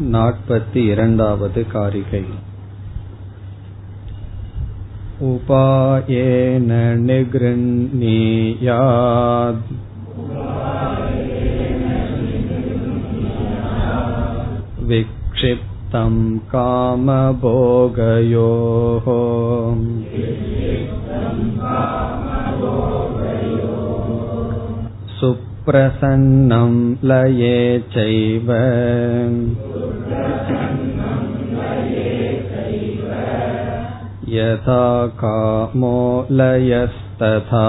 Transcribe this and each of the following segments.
नापति इरण्डावद् कारिकै उपायेन निगृह्णीयात् विक्षिप्तं कामभोगयोः सुप्रसन्नं लये चैव यथा कामो लयस्तथा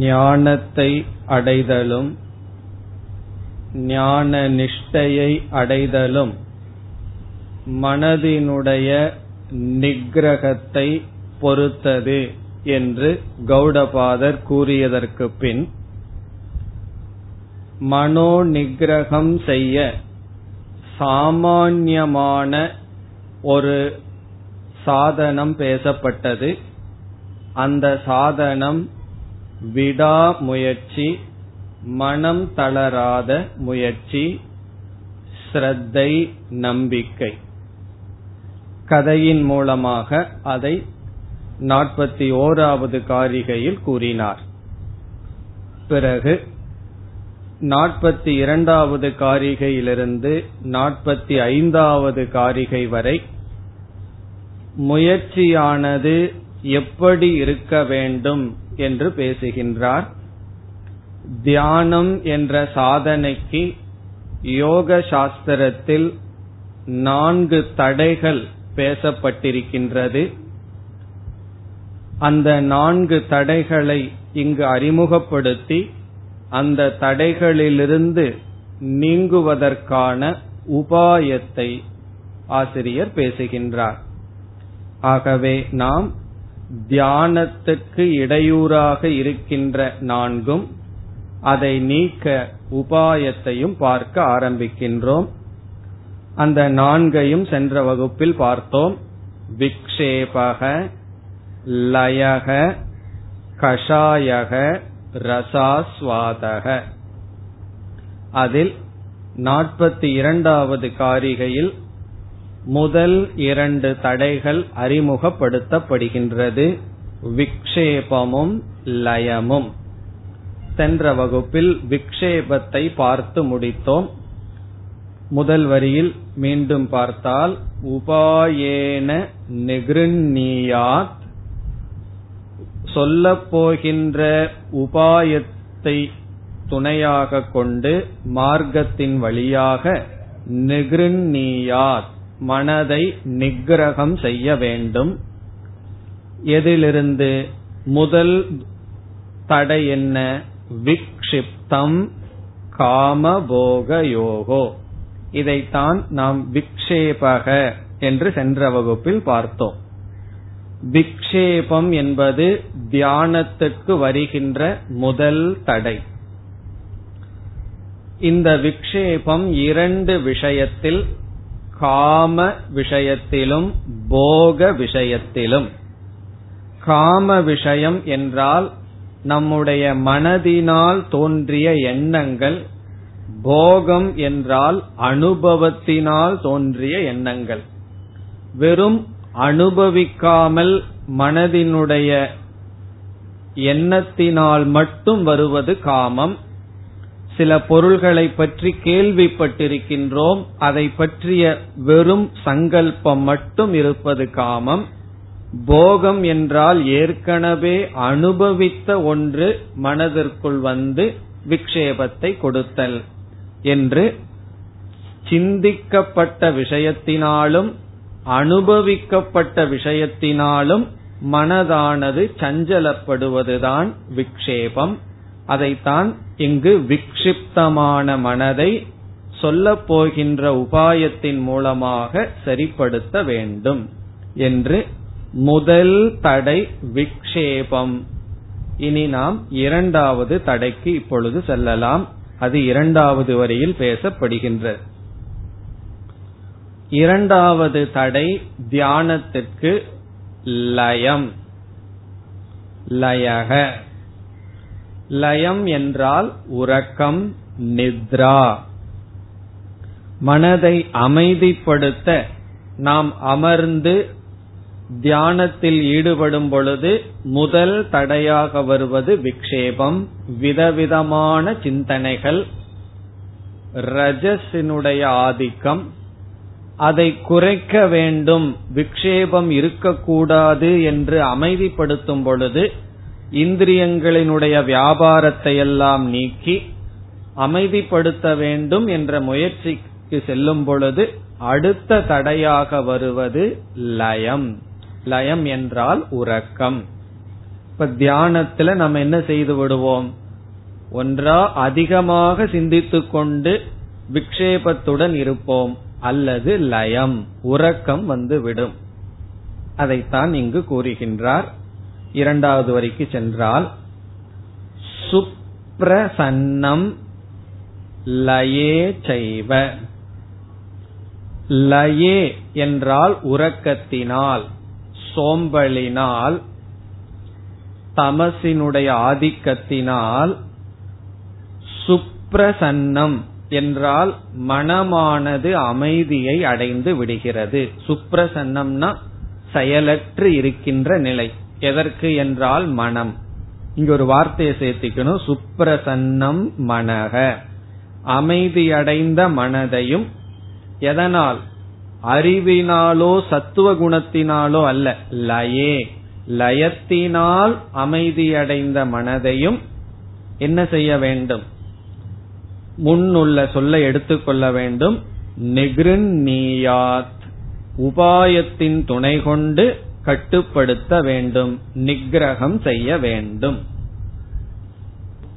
ஞானத்தை அடைதலும் ஞான நிஷ்டையை அடைதலும் மனதினுடைய நிகிரகத்தை பொறுத்தது என்று கௌடபாதர் கூறியதற்கு பின் மனோ நிகிரகம் செய்ய சாமான்யமான ஒரு சாதனம் பேசப்பட்டது. அந்த சாதனம் விடாமுயற்சி மனம் தளராத முயற்சி ஸ்ரத்தை நம்பிக்கை. கதையின் மூலமாக அதை நாற்பத்தி ஓராவது காரிகையில் கூறினார். பிறகு நாற்பத்தி இரண்டாவது காரிகையிலிருந்து நாற்பத்தி ஐந்தாவது காரிகை வரை முயற்சியானது எப்படி இருக்க வேண்டும் என்று பேசுகின்றார். தியானம் என்ற சாதனைக்கு யோக சாஸ்திரத்தில் நான்கு தடைகள் பேசப்பட்டிருக்கின்றது. அந்த நான்கு தடைகளை இங்கு அறிமுகப்படுத்தி அந்த தடைகளிலிருந்து நீங்குவதற்கான உபாயத்தை ஆசிரியர் பேசுகின்றார். ஆகவே நாம் தியானத்துக்கு இடையூறாக இருக்கின்ற நான்கும் அதை நீக்க உபாயத்தையும் பார்க்க ஆரம்பிக்கின்றோம். அந்த நான்கையும் சென்ற வகுப்பில் பார்த்தோம். விக்ஷேபக லயக கஷாயக ரசாஸ்வாதக. அதில் நாற்பத்தி இரண்டாவது காரிகையில் முதல் இரண்டு தடைகள் அறிமுகப்படுத்தப்படுகின்றது. விக்ஷேபமும் லயமும். சென்ற வகுப்பில் விக்ஷேபத்தை பார்த்து முடித்தோம். முதல் வரியில் மீண்டும் பார்த்தால் உபாயேன நிகிருண்ணியாத் சொல்லப் போகின்ற உபாயத்தை துணையாக கொண்டு மார்க்கத்தின் வழியாக நிகிருண்ணியாத் மனதை நிகிரகம் செய்ய வேண்டும். எதிலிருந்து முதல் தடை என்ன? விக்ஷிப்தம் காமபோக யோகோ இதைத்தான் நாம் விக்ஷேபக என்று சென்ற வகுப்பில் பார்த்தோம். விக்ஷேபம் என்பது தியானத்துக்கு வருகின்ற முதல் தடை. இந்த விக்ஷேபம் இரண்டு விஷயத்தில் காம விஷயத்திலும் போக விஷயத்திலும். காம விஷயம் என்றால் நம்முடைய மனதினால் தோன்றிய எண்ணங்கள் போகம் என்றால் அனுபவத்தினால் தோன்றிய எண்ணங்கள். வெறும் அனுபவிக்காமல் மனதினுடைய எண்ணத்தினால் மட்டும் வருவது காமம். சில பொருள்களை பற்றி கேள்விப்பட்டிருக்கின்றோம். அதை பற்றிய வெறும் சங்கல்பம் மட்டும் இருப்பது காமம். போகம் என்றால் ஏற்கனவே அனுபவித்த ஒன்று மனதிற்குள் வந்து விக்ஷேபத்தை கொடுத்தல். என்று சிந்திக்கப்பட்ட விஷயத்தினாலும் அனுபவிக்கப்பட்ட விஷயத்தினாலும் மனதானது சஞ்சலப்படுவதுதான் விக்ஷேபம். அதைத்தான் இங்கு விக்ஷிப்தமான மனதை சொல்லப் போகின்ற உபாயத்தின் மூலமாக சரிப்படுத்த வேண்டும் என்று முதல் தடை விக்ஷேபம். இனி நாம் இரண்டாவது தடைக்கு இப்பொழுது செல்லலாம். அது இரண்டாவது வரியில் பேசப்படுகின்றது இரண்டாவது தடை தியானத்திற்கு லயம். லயக. லயம் என்றால் உறக்கம் நித்ரா. மனதை அமைதிப்படுத்த நாம் அமர்ந்து தியானத்தில் ஈடுபடும் பொழுது முதல் தடையாக வருவது விக்ஷேபம். விதவிதமான சிந்தனைகள். ரஜஸினுடைய ஆதிக்கம். அதை குறைக்க வேண்டும். விக்ஷேபம் இருக்கக்கூடாது என்று அமைதிப்படுத்தும் பொழுது இந்திரியங்களினுடைய வியாபாரத்தை எல்லாம் நீக்கி அமைதிப்படுத்த வேண்டும் என்ற முயற்சிக்கு செல்லும் பொழுது அடுத்த தடையாக வருவது லயம். லயம் என்றால் உறக்கம். இப்ப தியானத்துல நம்ம என்ன செய்து விடுவோம்? ஒன்றா அதிகமாக சிந்தித்து கொண்டு விக்ஷேபத்துடன் இருப்போம். அல்லது லயம் உறக்கம் வந்து விடும். அதைத்தான் இங்கு கூறுகின்றார். இரண்டாவது வரைக்கு சென்றால் சுப்ரசன்னம் லயே செய்வ லயே என்றால் உறக்கத்தினால். சோம்பலினால் தமசினுடைய ஆதிக்கத்தினால் சுப்ரசன்னம் என்றால் மனமானது அமைதியை அடைந்து விடுகிறது. சுப்ரசன்னம்னா செயலற்று இருக்கின்ற நிலை. எதற்கு என்றால் மனம். இங்க ஒரு வார்த்தையை சேர்த்திக்கணும். சுப்ரசன்னம் மனக. அமைதியடைந்த மனதையும் எதனால்? அறிவினாலோ சத்துவ குணத்தினாலோ அல்ல. லயே. லயத்தினால் அமைதியடைந்த மனதையும் என்ன செய்ய வேண்டும்? முன்னுள்ள சொல்லை எடுத்துக்கொள்ள வேண்டும். நிகிருநீயாத் உபாயத்தின் துணை கொண்டு கட்டுப்படுத்த வேண்டும். நிகிரகம் செய்ய வேண்டும்.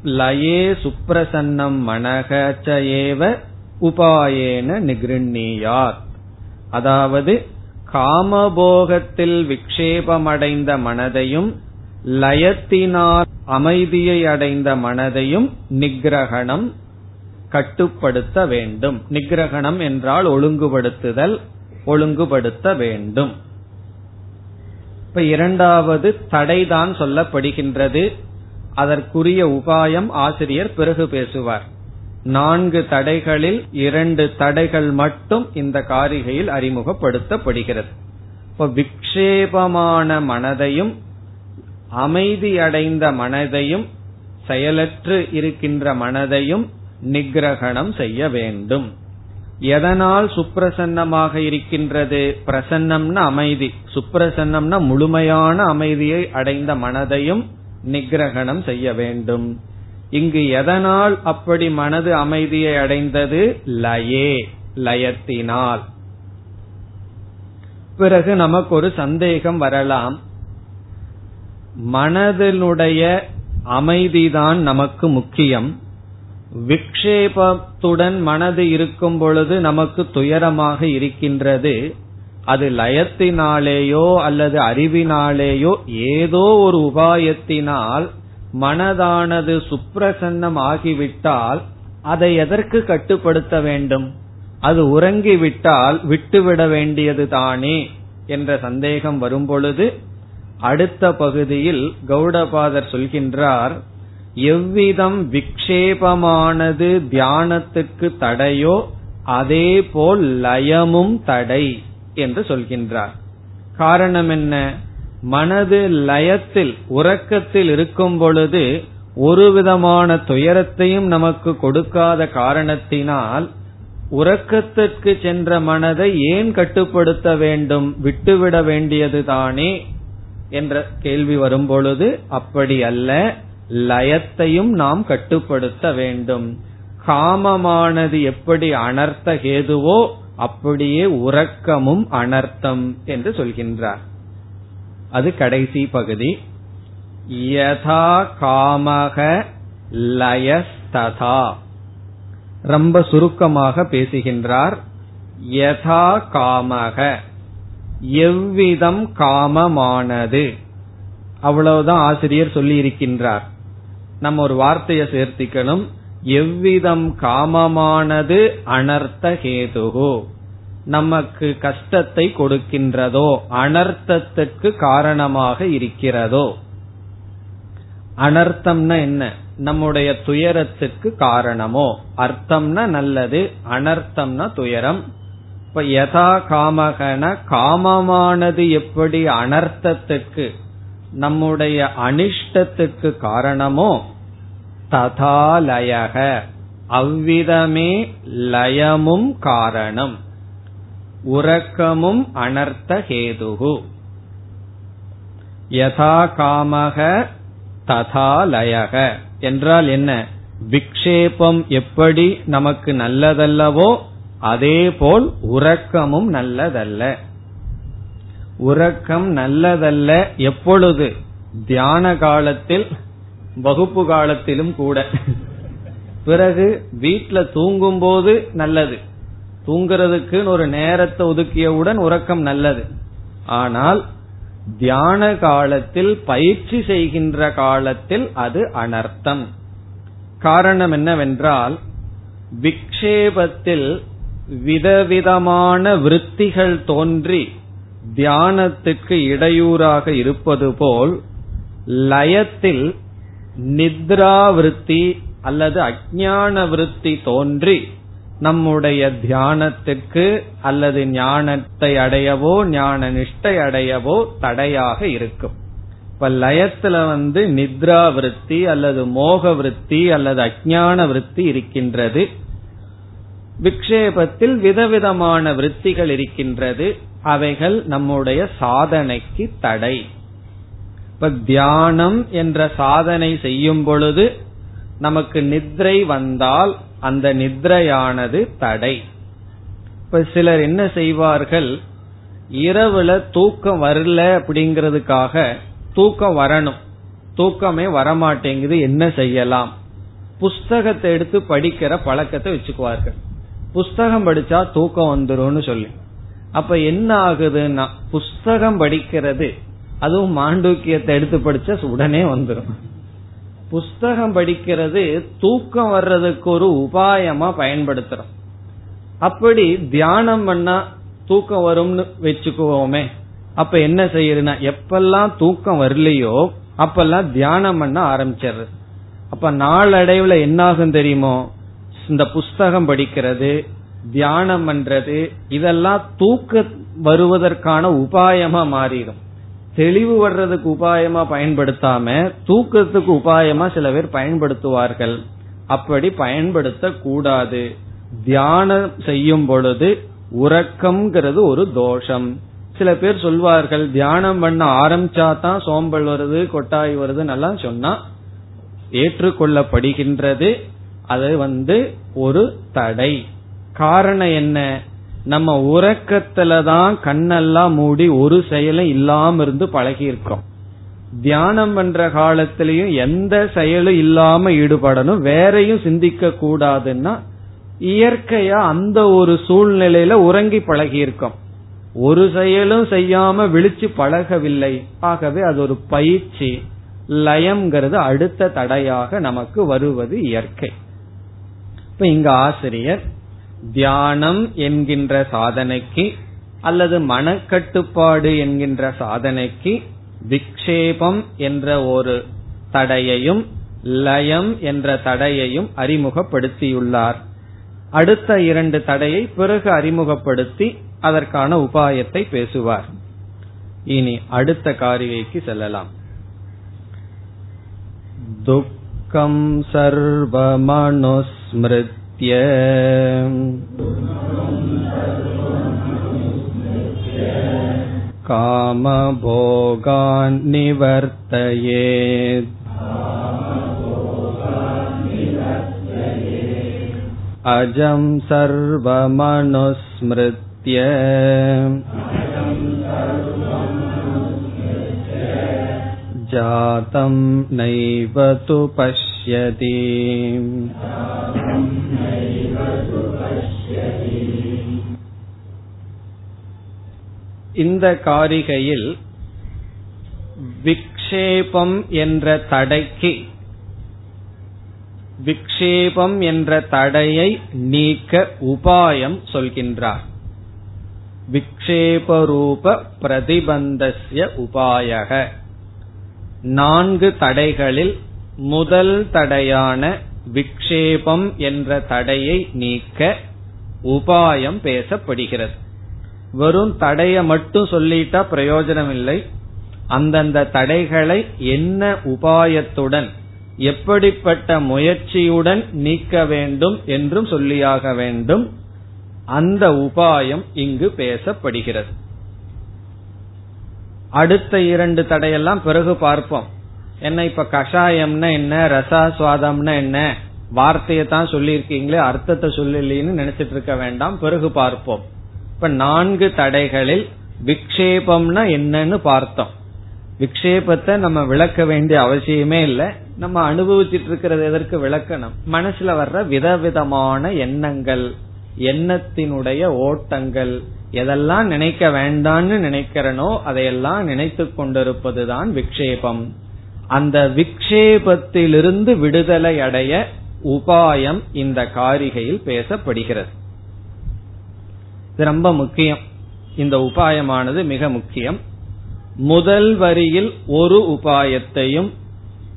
லயே சுப்ரசன்னம் மனகச்சேவ உபாயேன நிகிருநீயாத் அதாவது காமபோகத்தில் விக்ஷேபமடைந்த மனதையும் லயத்தினால் அமைதியை அடைந்த மனதையும் நிகிரகணம் கட்டுப்படுத்த வேண்டும். நிகிரகணம் என்றால் ஒழுங்குபடுத்துதல் ஒழுங்குபடுத்த வேண்டும். இப்ப இரண்டாவது தடைதான் சொல்லப்படுகின்றது. அதற்குரிய உபாயம் ஆசிரியர் பிறகு பேசுவார். நான்கு தடைகளில் இரண்டு தடைகள் மட்டும் இந்த காரிகையில் அறிமுகப்படுத்தப்படுகிறது. இப்ப விக்ஷேபமான மனதையும் அமைதியடைந்த மனதையும் செயலற்று இருக்கின்ற மனதையும் நிகிரகணம் செய்ய வேண்டும். எதனால் சுப்பிரசன்னமாக இருக்கின்றது? பிரசன்னம்னா அமைதி. சுப்பிரசன்னம்னா முழுமையான அமைதியை அடைந்த மனதையும் நிகிரகணம் செய்ய வேண்டும். இங்கு எதனால் அப்படி மனது அமைதியை அடைந்தது? லயே லயத்தினால். பிறகு நமக்கு ஒரு சந்தேகம் வரலாம். மனதினுடைய அமைதிதான் நமக்கு முக்கியம். விக்ஷேபத்துடன் மனது இருக்கும் பொழுது நமக்கு துயரமாக இருக்கின்றது. அது லயத்தினாலேயோ அல்லது அறிவினாலேயோ ஏதோ ஒரு உபாயத்தினால் மனதானது சுப்பிரசன்னம் ஆகிவிட்டால் அதை எதற்கு கட்டுப்படுத்த வேண்டும்? அது உறங்கிவிட்டால் விட்டுவிட வேண்டியது தானே என்ற சந்தேகம் வரும்பொழுது அடுத்த பகுதியில் கௌடபாதர் சொல்கின்றார் எவ்விதம் விக்ஷேபமானது தியானத்துக்கு தடையோ அதே போல் லயமும் தடை என்று சொல்கின்றார். காரணம் என்ன? மனது லயத்தில் உறக்கத்தில் இருக்கும் பொழுது ஒரு விதமான துயரத்தையும் நமக்கு கொடுக்காத காரணத்தினால் உறக்கத்திற்கு சென்ற மனதை ஏன் கட்டுப்படுத்த வேண்டும் விட்டுவிட வேண்டியதுதானே என்ற கேள்வி வரும்பொழுது அப்படி அல்ல லயத்தையும் நாம் கட்டுப்படுத்த வேண்டும். காமமானது எப்படி அனர்த்த கேதுவோ அப்படியே உறக்கமும் அனர்த்தம் என்று சொல்கின்றார். அது கடைசி பகுதி. யதா காமக லயஸ்ததா. ரொம்ப சுருக்கமாக பேசுகின்றார். யதா காமக. எவ்விதம் காமமானது? அவ்வளவுதான் ஆசிரியர் சொல்லி இருக்கின்றார் நம்ம ஒரு வார்த்தையை சேர்த்திக்கணும். எவ்விதம் காமமானது? அனர்த்த கேதுகோ நமக்கு கஷ்டத்தை கொடுக்கின்றதோ அனர்த்தத்துக்கு காரணமாக இருக்கிறதோ? அனர்த்தம்னா என்ன? நம்முடைய துயரத்துக்கு காரணமோ? அர்த்தம்னா நல்லது அனர்த்தம்னா துயரம். இப்ப யதா காமகன காமமானது எப்படி அனர்த்தத்துக்கு நம்முடைய அனிஷ்டத்துக்கு காரணமோ? ததாலயக அவ்விதமே லயமும் காரணம். உறக்கமும் அனர்த்த ஹேதுகு. யதா காமக ததாலயக என்றால் என்ன? விக்ஷேபம் எப்படி நமக்கு நல்லதல்லவோ அதேபோல் உறக்கமும் நல்லதல்ல. உறக்கம் நல்லதல்ல எப்பொழுது? தியான காலத்தில் வகுப்பு காலத்திலும் கூட. பிறகு வீட்டில் தூங்கும் போது நல்லது. தூங்குறதுக்குன்னு ஒரு நேரத்தை ஒதுக்கியவுடன் உறக்கம் நல்லது. ஆனால் தியான காலத்தில் பயிற்சி செய்கின்ற காலத்தில் அது அனர்த்தம். காரணம் என்னவென்றால் விக்ஷேபத்தில் விதவிதமான விருத்திகள் தோன்றி தியானத்துக்கு இடையூறாக இருப்பது போல் லயத்தில் நித்ரா விருத்தி அல்லது அஜான விருத்தி தோன்றி நம்முடைய தியானத்துக்கு அல்லது ஞானத்தை அடையவோ ஞான நிஷ்டை அடையவோ தடையாக இருக்கும். இப்ப லயத்துல வந்து நித்ரா விருத்தி அல்லது மோக விருத்தி அல்லது அஜான விருத்தி இருக்கின்றது. விக்ஷேபத்தில் விதவிதமான விருத்திகள் இருக்கின்றது. அவைகள் நம்முடைய சாதனைக்கு தடை. இப்ப தியானம் என்ற சாதனை செய்யும் பொழுது நமக்கு நித்ரை வந்தால் அந்த நித்ரையானது தடை. இப்ப சிலர் என்ன செய்வார்கள்? இரவுல தூக்கம் வரல அப்படிங்கறதுக்காக தூக்கம் வரணும். தூக்கமே வரமாட்டேங்குது என்ன செய்யலாம்? புஸ்தகத்தை எடுத்து படிக்கிற பழக்கத்தை வச்சுக்குவார்கள். புஸ்தகம் படிச்சா தூக்கம் வந்துரும்னு சொல்லி. அப்ப என்ன ஆகுதுன்னா புஸ்தகம் படிக்கிறது அதுவும் மாண்டூக்கியத்தை எடுத்து படிச்சா உடனே வந்துடும் புஸ்தகம் படிக்கிறது தூக்கம் வர்றதுக்கு ஒரு உபாயமா பயன்படுத்துறோம். அப்படி தியானம் பண்ணா தூக்கம் வரும்னு வச்சுக்குவோமே அப்ப என்ன செய்யறதுனா எப்பெல்லாம் தூக்கம் வரலையோ அப்பெல்லாம் தியானம் பண்ண ஆரம்பிச்சிடுறது. அப்ப நாளடைவுல என்ன ஆகும் தெரியுமோ? இந்த புஸ்தகம் படிக்கிறது தியானம் பண்றது இதெல்லாம் தூக்க வருவதற்கான உபாயமா மாறிடும். தெளிவு வர்றதுக்கு உபாயமா பயன்படுத்தாம தூக்கத்துக்கு உபாயமா சில பேர் பயன்படுத்துவார்கள். அப்படி பயன்படுத்த கூடாது தியானம் செய்யும் பொழுது உறக்கம்ங்கிறது ஒரு தோஷம். சில பேர் சொல்வார்கள் தியானம் பண்ண ஆரம்பிச்சா தான் சோம்பல் வருது கொட்டாய் வருது நல்லா சொன்னா ஏற்றுக்கொள்ளப்படுகின்றது. அது வந்து ஒரு தடை. காரணம் என்ன? நம்ம உறக்கத்துலதான் கண்ணெல்லாம் மூடி ஒரு செயலும் இல்லாம இருந்து பழகி இருக்கோம் தியானம் பண்ற காலத்திலயும் எந்த செயலும் இல்லாம ஈடுபடணும். வேறையும் சிந்திக்க கூடாதுன்னா இயற்கையா அந்த ஒரு சூழ்நிலையில உறங்கி பழகி இருக்கோம் ஒரு செயலும் செய்யாம விழிச்சு பழகவில்லை. ஆகவே அது ஒரு பயிற்சி. லயம்ங்கிறது அடுத்த தடையாக நமக்கு வருவது இயற்கை. இப்ப இங்க ஆசிரியர் தியானம் என்கின்ற சாதனைக்கு அல்லது மனக்கட்டுப்பாடு என்கின்ற சாதனைக்கு விக்ஷேபம் என்ற ஒரு தடையையும் லயம் என்ற தடையையும் அறிமுகப்படுத்தியுள்ளார். அடுத்த இரண்டு தடையை பிறகு அறிமுகப்படுத்தி அதற்கான உபாயத்தை பேசுவார். இனி அடுத்த காரிகைக்கு செல்லலாம். துக்கம் சர்வமனுஸ்மிருத்ய कामभोगान् निवर्तयेत् अजं सर्वमनुस्मृत्य जातं नैव तु पश्यति இந்த காரிகையில் விக்ஷேபம் என்ற தடைக்கு விக்ஷேபம் என்ற தடையை நீக்க உபாயம் சொல்கின்றார் விக்ஷேபரூப பிரதிபந்தஸ்ய உபாயக நான்கு தடைகளில் முதல் தடையான விக்ஷேபம் என்ற தடையை நீக்க உபாயம் பேசப்படுகிறது. வெறும் தடைய மட்டும் சொல்லிட்டா பிரயோஜனம் இல்லை அந்தந்த தடைகளை என்ன உபாயத்துடன் எப்படிப்பட்ட முயற்சியுடன் நீக்க வேண்டும் என்றும் சொல்லியாக வேண்டும். அந்த உபாயம் இங்கு பேசப்படுகிறது. அடுத்த இரண்டு தடையெல்லாம் பிறகு பார்ப்போம். என்ன இப்ப கஷாயம்னா என்ன ரசாஸ்வாதம்னா என்ன? வார்த்தையை தான் சொல்லியிருக்கீங்களே அர்த்தத்தை சொல்லலின்னு நினைச்சிட்டு இருக்க வேண்டாம். பிறகு பார்ப்போம். இப்ப நான்கு தடைகளில் விக்ஷேபம்னா என்னன்னு பார்த்தோம். விக்ஷேபத்தை நம்ம விளக்க வேண்டிய அவசியமே இல்லை. நம்ம அனுபவிச்சிட்டு இருக்கிறது எதற்கு விளக்கணும்? மனசுல வர்ற விதவிதமான எண்ணங்கள் எண்ணத்தினுடைய ஓட்டங்கள் எதெல்லாம் நினைக்க வேண்டான்னு நினைக்கிறனோ அதையெல்லாம் நினைத்து கொண்டிருப்பதுதான் விக்ஷேபம். அந்த விக்ஷேபத்திலிருந்து விடுதலை அடைய உபாயம் இந்த காரிகையில் பேசப்படுகிறது. இது ரொம்ப முக்கியம். இந்த உபாயமானது மிக முக்கியம். முதல் வரியில் ஒரு உபாயத்தையும்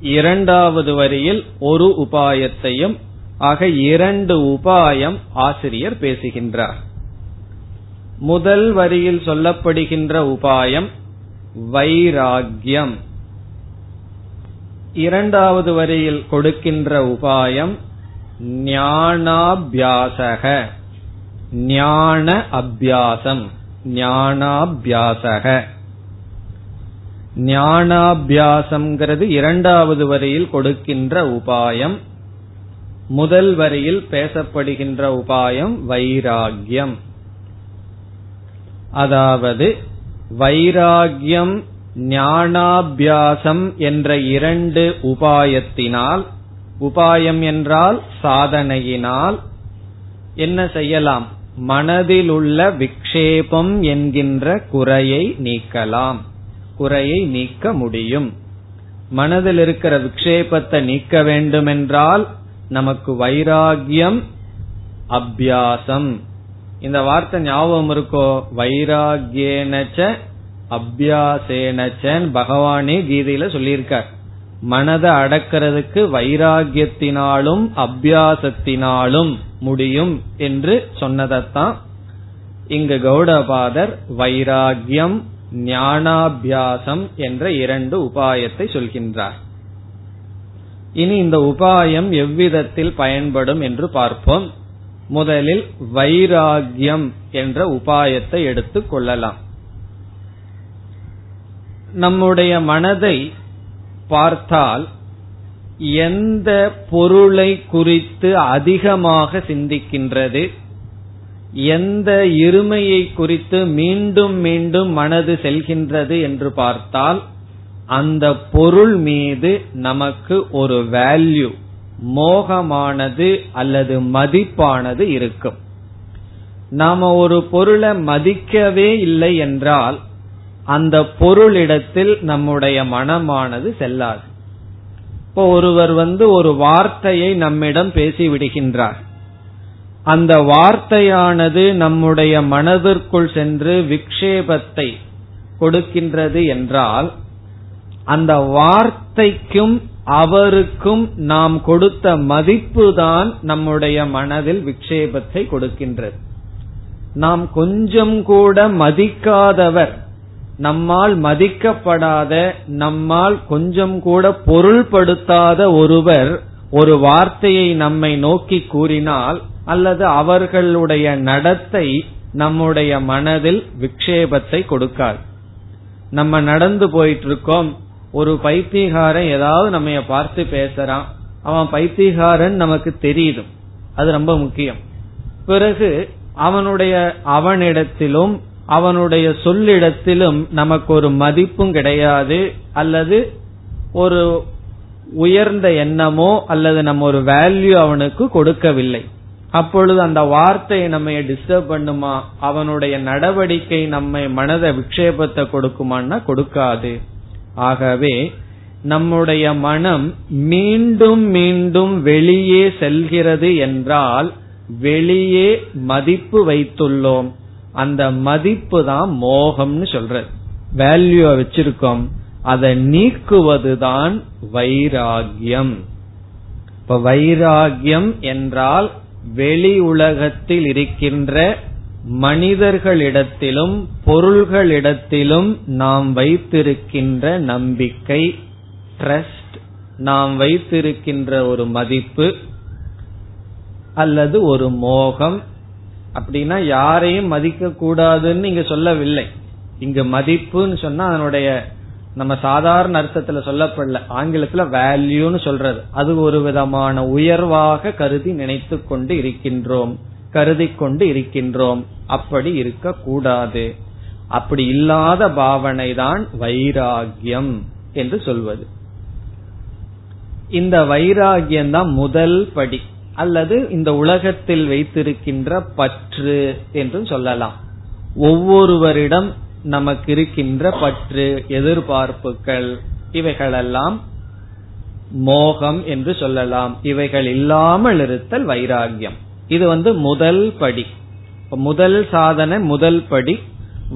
இரண்டாவது வரியில் ஒரு உபாயத்தையும் ஆக இரண்டு உபாயம் ஆசிரியர் பேசுகின்றார். முதல் வரியில் சொல்லப்படுகின்ற உபாயம் வைராகியம் இரண்டாவது வரியில் கொடுக்கின்ற உபாயம் ஞானாபியாசக. ஞான அபியாசம். ஞானாபியாசக. ஞானாபியாசம்ங்கிறது இரண்டாவது வரியில் கொடுக்கின்ற உபாயம். முதல் வரியில் பேசப்படுகின்ற உபாயம் வைராகியம் அதாவது வைராகியம் ஞானாபியாசம் என்ற இரண்டு உபாயத்தினால் உபாயம் என்றால் சாதனையினால் என்ன செய்யலாம்? மனதில் உள்ள விக்ஷேபம் என்கின்ற குறையை நீக்கலாம். குறையை நீக்க முடியும். மனதில் இருக்கிற விக்ஷேபத்தை நீக்க வேண்டுமென்றால் நமக்கு வைராகியம் அபியாசம். இந்த வார்த்தை ஞாபகம் இருக்கோ? வைராகியனச்ச அபியாசேனச்சன் பகவானே கீதையில சொல்லியிருக்கார். மனதை அடக்கிறதுக்கு வைராகியத்தினாலும் அபியாசத்தினாலும் முடியும் என்று சொன்னதத்தான் இங்கு கௌடபாதர் வைராகியம் ஞானாபியாசம் என்ற இரண்டு உபாயத்தை சொல்கின்றார். இனி இந்த உபாயம் எவ்விதத்தில் பயன்படும் என்று பார்ப்போம். முதலில் வைராகியம் என்ற உபாயத்தை எடுத்துக் கொள்ளலாம். நம்முடைய மனதை பார்த்தால் எந்த பொருளை குறித்து அதிகமாக சிந்திக்கின்றது எந்த இருமையை குறித்து மீண்டும் மீண்டும் மனது செல்கின்றது என்று பார்த்தால் அந்த பொருள் மீது நமக்கு ஒரு வேல்யூ மோகமானது அல்லது மதிப்பானது இருக்கும். நாம ஒரு பொருளை மதிக்கவே இல்லை என்றால் அந்த பொருளிடத்தில் நம்முடைய மனமானது செல்லாது. இப்போ ஒருவர் வந்து ஒரு வார்த்தையை நம்மிடம் பேசி விடுகின்றார். அந்த வார்த்தையானது நம்முடைய மனதிற்குள் சென்று விக்ஷேபத்தை கொடுக்கின்றது என்றால் அந்த வார்த்தைக்கும் அவருக்கும் நாம் கொடுத்த மதிப்பு தான் நம்முடைய மனதில் விக்ஷேபத்தை கொடுக்கின்றது. நாம் கொஞ்சம் கூட மதிக்காதவர் நம்மால் மதிக்கப்படாத நம்மால் கொஞ்சம் கூட பொருள்படுத்தாத ஒருவர் ஒரு வார்த்தையை நம்மை நோக்கி கூறினால் அல்லது அவர்களுடைய நடத்தை நம்முடைய மனதில் விக்ஷேபத்தை கொடுக்காது. நம்ம நடந்து போயிட்டு இருக்கோம் ஒரு பைத்தியகாரன் ஏதாவது நம்ம பார்த்து பேசுறான் அவன் பைத்தியகாரன் நமக்கு தெரியுது. அது ரொம்ப முக்கியம். பிறகு அவனுடைய அவனிடத்திலும் அவனுடைய சொல்லிடத்திலும் நமக்கு ஒரு மதிப்பும் கிடையாது அல்லது ஒரு உயர்ந்த எண்ணமோ அல்லது நம்ம ஒரு வேல்யூ அவனுக்கு கொடுக்கவில்லை. அப்பொழுது அந்த வார்த்தை நம்ம டிஸ்டர்ப் பண்ணுமா? அவனுடைய நடவடிக்கை நம்மை மனத விக்ஷேபத்தை கொடுக்குமான்னா கொடுக்காது. ஆகவே நம்முடைய மனம் மீண்டும் மீண்டும் வெளியே செல்கிறது என்றால் வெளியே மதிப்பு வைத்துள்ளோம். அந்த மதிப்பு தான் மோகம்னு சொல்றது. வேல்யூ வச்சிருக்கோம். அதை நீக்குவதுதான் வைராகியம். இப்ப வைராகியம் என்றால் வெளி உலகத்தில் இருக்கின்ற மனிதர்களிடத்திலும் பொருள்களிடத்திலும் நாம் வைத்திருக்கின்ற நம்பிக்கை ட்ரஸ்ட் நாம் வைத்திருக்கின்ற ஒரு மதிப்பு அல்லது ஒரு மோகம். அப்படின்னா யாரையும் மதிக்க கூடாதுன்னு இங்க சொல்லவில்லை. இங்க மதிப்புன்னு சொன்னா அதனுடைய நம்ம சாதாரண அர்த்தத்துல சொல்லப்படல. ஆங்கிலத்துல வேல்யூன்னு சொல்றது. அது ஒரு விதமான உயர்வாக கருதி நினைத்து கொண்டு இருக்கின்றோம். கருதி கொண்டு இருக்கின்றோம். அப்படி இருக்க கூடாது. அப்படி இல்லாத பாவனை தான் வைராகியம் என்று சொல்வது. இந்த வைராகியம் தான் முதல் படி. அல்லது இந்த உலகத்தில் வைத்திருக்கின்ற பற்று என்றும் சொல்லலாம். ஒவ்வொருவரிடம் நமக்கு இருக்கின்ற பற்று எதிர்பார்ப்புகள் இவைகளெல்லாம் மோகம் என்று சொல்லலாம். இவைகள் இல்லாமல் இருத்தல் வைராகியம் இது வந்து முதல் படி. முதல் சாதனை முதல் படி.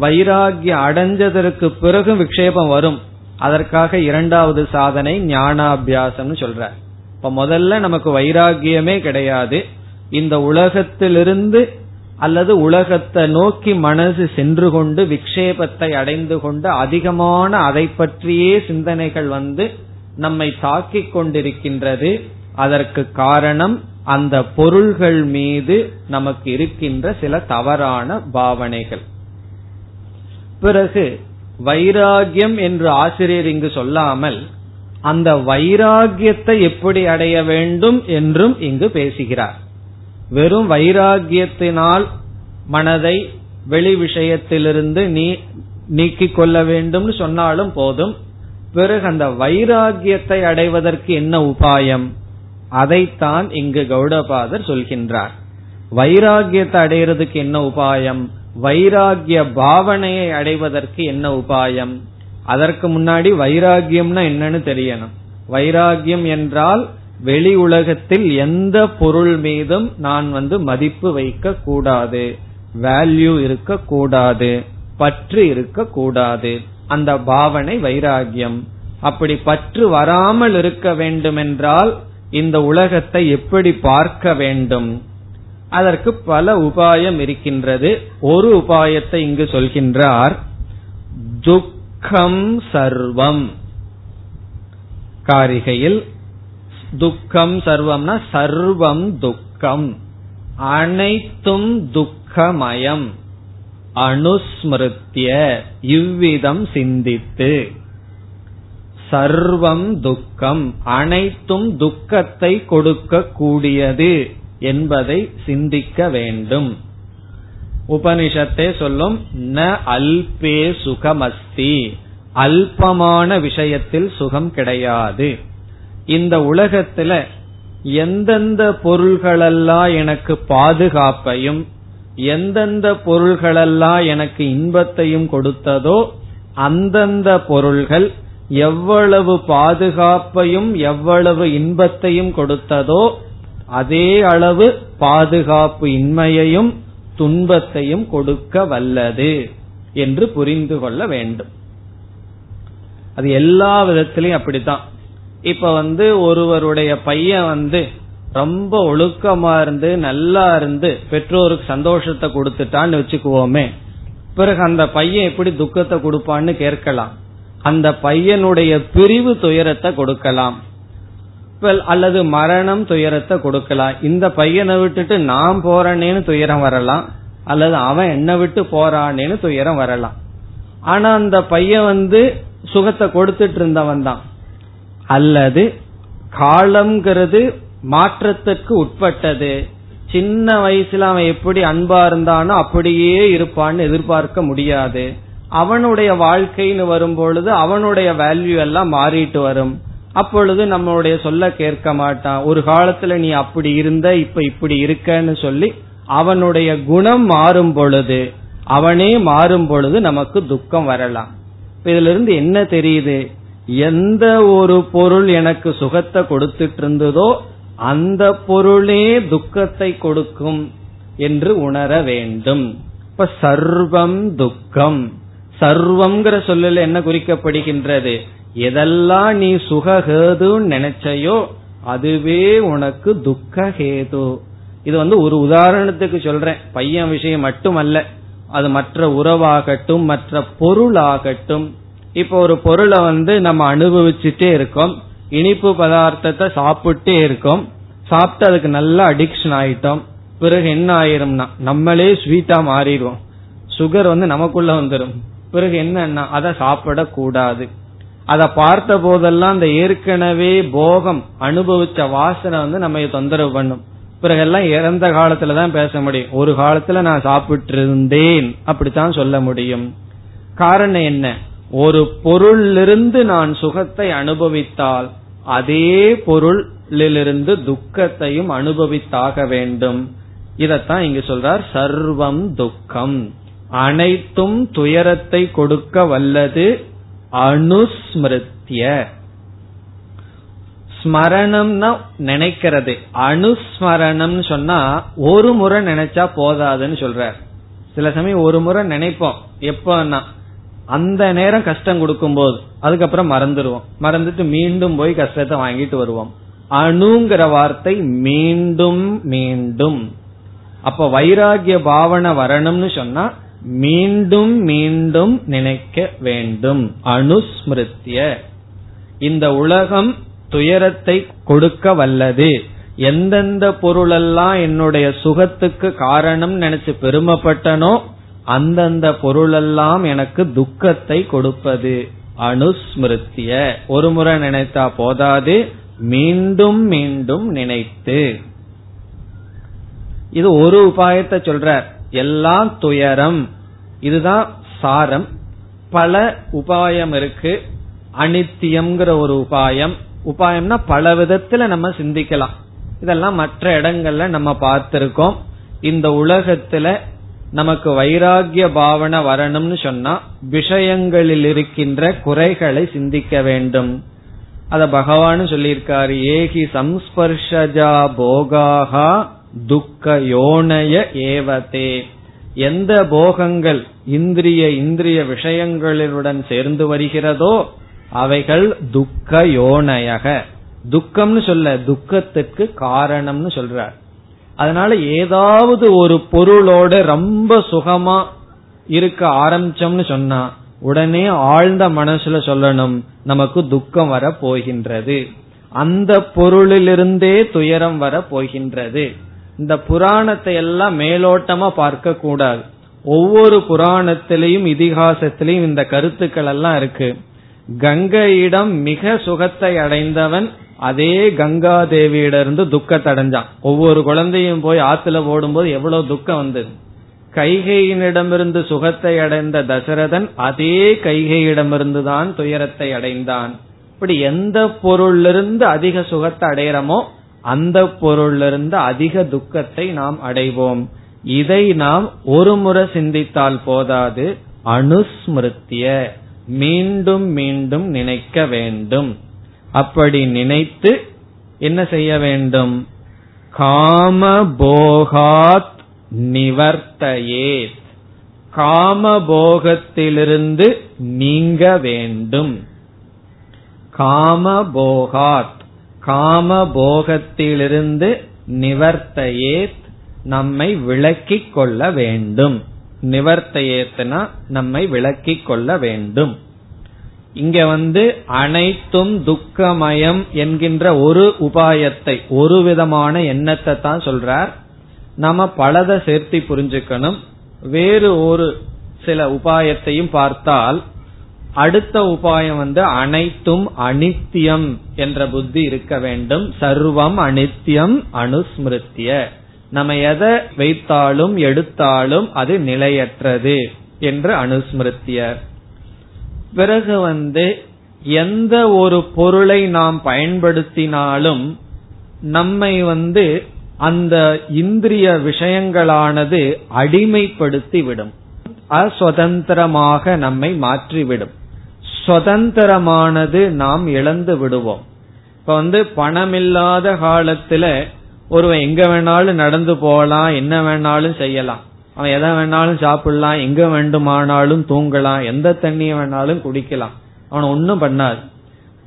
வைராகியம் அடைஞ்சதற்கு பிறகு விக்ஷேபம் வரும். அதற்காக இரண்டாவது சாதனை ஞானாபியாசம்னு சொல்ற இப்ப முதல்ல நமக்கு வைராகியமே கிடையாது. இந்த உலகத்திலிருந்து அல்லது உலகத்தை நோக்கி மனசு சென்று கொண்டு விக்ஷேபத்தை அடைந்து கொண்டு அதிகமான அதை பற்றியே சிந்தனைகள் வந்து நம்மை தாக்கிக் கொண்டிருக்கின்றது. அதற்கு காரணம் அந்த பொருள்கள் மீது நமக்கு இருக்கின்ற சில தவறான பாவனைகள். பிறகு வைராகியம் என்று ஆசிரியர் இங்கு சொல்லாமல் அந்த வைராகியத்தை எப்படி அடைய வேண்டும் என்றும் இங்கு பேசுகிறார். வெறும் வைராகியத்தினால் மனதை வெளி விஷயத்திலிருந்து நீ நீக்கிக் கொள்ள வேண்டும் சொன்னாலும் போதும் பிறகு அந்த வைராகியத்தை அடைவதற்கு என்ன உபாயம்? அதைத்தான் இங்கு கௌடபாதர் சொல்கின்றார். வைராகியத்தை அடைகிறதுக்கு என்ன உபாயம்? வைராகிய பாவனையை அடைவதற்கு என்ன உபாயம்? அதற்கு முன்னாடி வைராகியம்னா என்னன்னு தெரியணும். வைராகியம் என்றால் வெளி உலகத்தில் எந்த பொருள் மீதும் நான் வந்து மதிப்பு வைக்க கூடாது. வேல்யூ இருக்க கூடாது. பற்று இருக்க கூடாது. அந்த பாவனை வைராகியம். அப்படி பற்று வராமல் இருக்க வேண்டுமென்றால் இந்த உலகத்தை எப்படி பார்க்க வேண்டும்? அதற்கு பல உபாயம் இருக்கின்றது. ஒரு உபாயத்தை இங்கு சொல்கின்றார். துக்கம் சர்வம். காரிகையில் துக்கம் சர்வம்னா சர்வம் துக்கம். அனைத்தும் துக்கமயம். அனுஸ்மிருத்திய இவ்விதம் சிந்தித்து. சர்வம் துக்கம். அனைத்தும் துக்கத்தை கொடுக்க கூடியது என்பதை சிந்திக்க வேண்டும். உபனிஷத்தே சொல்லும் ந அல்பே சுகமஸ்தி. அல்பமான விஷயத்தில் சுகம் கிடையாது. இந்த உலகத்துல எந்தெந்த பொருள்களெல்லாம் எனக்கு பாதுகாப்பையும் எந்தெந்த பொருள்களெல்லாம் எனக்கு இன்பத்தையும் கொடுத்ததோ அந்தந்த பொருள்கள் எவ்வளவு பாதுகாப்பையும் எவ்வளவு இன்பத்தையும் கொடுத்ததோ அதே அளவு பாதுகாப்பு இன்மையையும் துன்பத்தையும் கொடுக்க வல்லது என்று புரிந்து கொள்ள வேண்டும். அது எல்லா விதத்திலையும் அப்படித்தான். இப்ப வந்து ஒருவருடைய பையன் வந்து ரொம்ப ஒழுக்கமா இருந்து நல்லா இருந்து பெற்றோருக்கு சந்தோஷத்தை கொடுத்துட்டான்னு வச்சுக்குவோமே பிறகு அந்த பையன் எப்படி துக்கத்தை கொடுப்பான்னு கேட்கலாம். அந்த பையனுடைய பிரிவு துயரத்தை கொடுக்கலாம். அல்லது மரணம் துயரத்தை கொடுக்கலாம். இந்த பையனை விட்டுட்டு நான் போறேனேன்னு துயரம் வரலாம். அல்லது அவன் என்ன விட்டு போறானேன்னு துயரம் வரலாம். ஆனா அந்த பையன் வந்து சுகத்தை கொடுத்துட்டு இருந்தவன் தான். அல்லது காலம்ங்கிறது மாற்றத்திற்கு உட்பட்டது. சின்ன வயசுல அவன் எப்படி அன்பா இருந்தானோ அப்படியே இருப்பான்னு எதிர்பார்க்க முடியாது. அவனுடைய வாழ்க்கைன்னு வரும்பொழுது அவனுடைய வேல்யூ எல்லாம் மாறிட்டு வரும். அப்பொழுது நம்மளுடைய சொல்ல கேட்க மாட்டான். ஒரு காலத்துல நீ அப்படி இருந்த இப்ப இப்படி இருக்கன்னு சொல்லி அவனுடைய குணம் மாறும் பொழுது அவனே மாறும் பொழுது நமக்கு துக்கம் வரலாம். இதுல இருந்து என்ன தெரியுது? எந்த ஒரு பொருள் எனக்கு சுகத்தை கொடுத்துட்டு இருந்ததோ அந்த பொருளே துக்கத்தை கொடுக்கும் என்று உணர வேண்டும். இப்ப சர்வம் துக்கம். சர்வம்ங்கிற சொல்லல என்ன குறிக்கப்படுகின்றது? எதெல்லாம் நீ சுகஹேதுன்னு நினைச்சையோ அதுவே உனக்கு துக்க ஹேது இது வந்து ஒரு உதாரணத்துக்கு சொல்றேன். பையன் விஷயம் மட்டுமல்ல. அது மற்ற உறவாகட்டும் மற்ற பொருளாகட்டும். இப்போ ஒரு பொருளை வந்து நம்ம அனுபவிச்சுட்டே இருக்கோம். இனிப்பு பதார்த்தத்தை சாப்பிட்டே இருக்கோம். சாப்பிட்டு அதுக்கு நல்ல அடிக்ஷன் ஆயிட்டோம். பிறகு என்ன ஆயிரும்னா நம்மளே ஸ்வீட்டா மாறிடுவோம். சுகர் வந்து நமக்குள்ள வந்துடும் பிறகு என்னன்னா அதை சாப்பிடக்கூடாது. அதை பார்த்த போதெல்லாம் அந்த ஏற்கனவே போகம் அனுபவிச்ச வாசனை வந்து நம்ம தொந்தரவு பண்ணும். பிறகெல்லாம் இறந்த காலத்துல தான் பேச முடியும். ஒரு காலத்துல நான் சாப்பிட்டு இருந்தேன் அப்படித்தான் சொல்ல முடியும். காரணம் என்ன? ஒரு பொருளிலிருந்து நான் சுகத்தை அனுபவித்தால் அதே பொருளிலிருந்து துக்கத்தையும் அனுபவித்தாக வேண்டும். இதத்தான் இங்கு சொல்றார் சர்வம் துக்கம். அனைத்தும் துயரத்தை கொடுக்க வல்லது அனுஸ்மிருத்திய. ஸ்மரணம்னா நினைக்கிறது. அனுஸ்மரணம் சொன்னா ஒரு முறை நினைச்சா போதாதுன்னு சொல்றார். சில சமயம் ஒரு முறை நினைப்போம். எப்பன்னா அந்த நேரம் கஷ்டம் கொடுக்கும் போது அதுக்கப்புறம் மறந்துடுவோம். மறந்துட்டு மீண்டும் போய் கஷ்டத்தை வாங்கிட்டு வருவோம். அணுங்கிற வார்த்தை மீண்டும் மீண்டும். அப்ப வைராகிய பாவனை வரணும்னு சொன்னா மீண்டும் மீண்டும் நினைக்க வேண்டும். அனுஸ்மிருத்திய. இந்த உலகம் துயரத்தை கொடுக்க வல்லது. எந்தெந்த பொருளெல்லாம் என்னுடைய சுகத்துக்கு காரணம் நினைச்சு பெருமைப்பட்டனோ அந்தந்த பொருளெல்லாம் எனக்கு துக்கத்தை கொடுப்பது. அனுஸ்மிருத்திய. ஒரு முறை நினைத்தா போதாது. மீண்டும் மீண்டும் நினைத்து. இது ஒரு உபாயத்தை சொல்ற. எல்லாம் துயரம். இதுதான் சாரம். பல உபாயம் இருக்கு. அனித்தியம்ங்கிற ஒரு உபாயம். உபாயம்னா பல விதத்துல நம்ம சிந்திக்கலாம். இதெல்லாம் மற்ற இடங்கள்ல நம்ம பார்த்திருக்கோம். இந்த உலகத்துல நமக்கு வைராகிய பாவனை வரணும்னு சொன்னா விஷயங்களில் இருக்கின்ற குறைகளை சிந்திக்க வேண்டும். அத பகவான் சொல்லியிருக்காரு ஏகி சம்ஸ்பர்ஷஜா போகாகா துக்க யோனய ஏவதே. எந்த போகங்கள் இந்திரிய இந்திரிய விஷயங்களுடன் சேர்ந்து வருகிறதோ அவைகள் துக்க யோனயக துக்கம்னு சொல்ல துக்கத்துக்கு காரணம்னு சொல்றார். அதனால ஏதாவது ஒரு பொருளோட ரொம்ப சுகமா இருக்க ஆரம்பிச்சோம்னு சொன்னா உடனே ஆழ்ந்த மனசுல சொல்லணும் நமக்கு துக்கம் வர போகின்றது அந்த பொருளிலிருந்தே துயரம் வர போகின்றது இந்த புராணத்தை எல்லாம் மேலோட்டமா பார்க்க கூடாது. ஒவ்வொரு புராணத்திலையும் இதிகாசத்திலையும் இந்த கருத்துக்கள் எல்லாம் இருக்கு. கங்கையிடம் மிக சுகத்தை அடைந்தவன் அதே கங்கா தேவியிடருந்து துக்கத்தை அடைஞ்சான். ஒவ்வொரு குழந்தையும் போய் ஆத்துல போடும்போது எவ்வளவு துக்கம் வந்தது. கைகையினிடமிருந்து சுகத்தை அடைந்த தசரதன் அதே கைகையிடமிருந்து தான் துயரத்தை அடைந்தான். இப்படி எந்த பொருளிலிருந்து அதிக சுகத்தை அடையிறமோ அந்த பொருளிலிருந்து அதிக துக்கத்தை நாம் அடைவோம். இதை நாம் ஒரு முறை சிந்தித்தால் போதாது. அனுஸ்மிருத்திய. மீண்டும் மீண்டும் நினைக்க வேண்டும். அப்படி நினைத்து என்ன செய்ய வேண்டும்? காம போகாத் காமபோகத்திலிருந்து நீங்க வேண்டும். காமபோகாத். காம போகத்திலிருந்து நிவர்த்தையே நம்மை விளக்கிக் கொள்ள வேண்டும். நிவர்த்தையேத்னா நம்மை விளக்கிக் கொள்ள வேண்டும். இங்க வந்து அனைத்தும் துக்கமயம் என்கின்ற ஒரு உபாயத்தை ஒரு விதமான எண்ணத்தை தான் சொல்றார். நாம பலதை சேர்த்தி புரிஞ்சுக்கணும். வேறு ஒரு சில உபாயத்தையும் பார்த்தால் அடுத்த உபாயம் வந்து அனைத்தும் அனித்தியம் என்ற புத்தி இருக்க வேண்டும். சர்வம் அனித்தியம் அனுஸ்மிருத்திய. நம்ம எதை வைத்தாலும் எடுத்தாலும் அது நிலையற்றது என்று அனுஸ்மிருத்திய பிறகு வந்து எந்த ஒரு பொருளை நாம் பயன்படுத்தினாலும் நம்மை வந்து அந்த இந்திரிய விஷயங்களானது அடிமைப்படுத்தி விடும் அசுதந்திரமாக நம்மை மாற்றிவிடும். சுதந்திரமானது நாம் இழந்து விடுவோம். இப்ப வந்து பணமில்லாத காலத்துல ஒருவன் எங்க வேணாலும் நடந்து போகலாம் என்ன வேணாலும் செய்யலாம். அவன் எதை வேணாலும் சாப்பிடலாம் எங்க வேண்டுமானாலும் தூங்கலாம் எந்த தண்ணிய வேணாலும் குடிக்கலாம். அவன் ஒன்னும் பண்ணாது.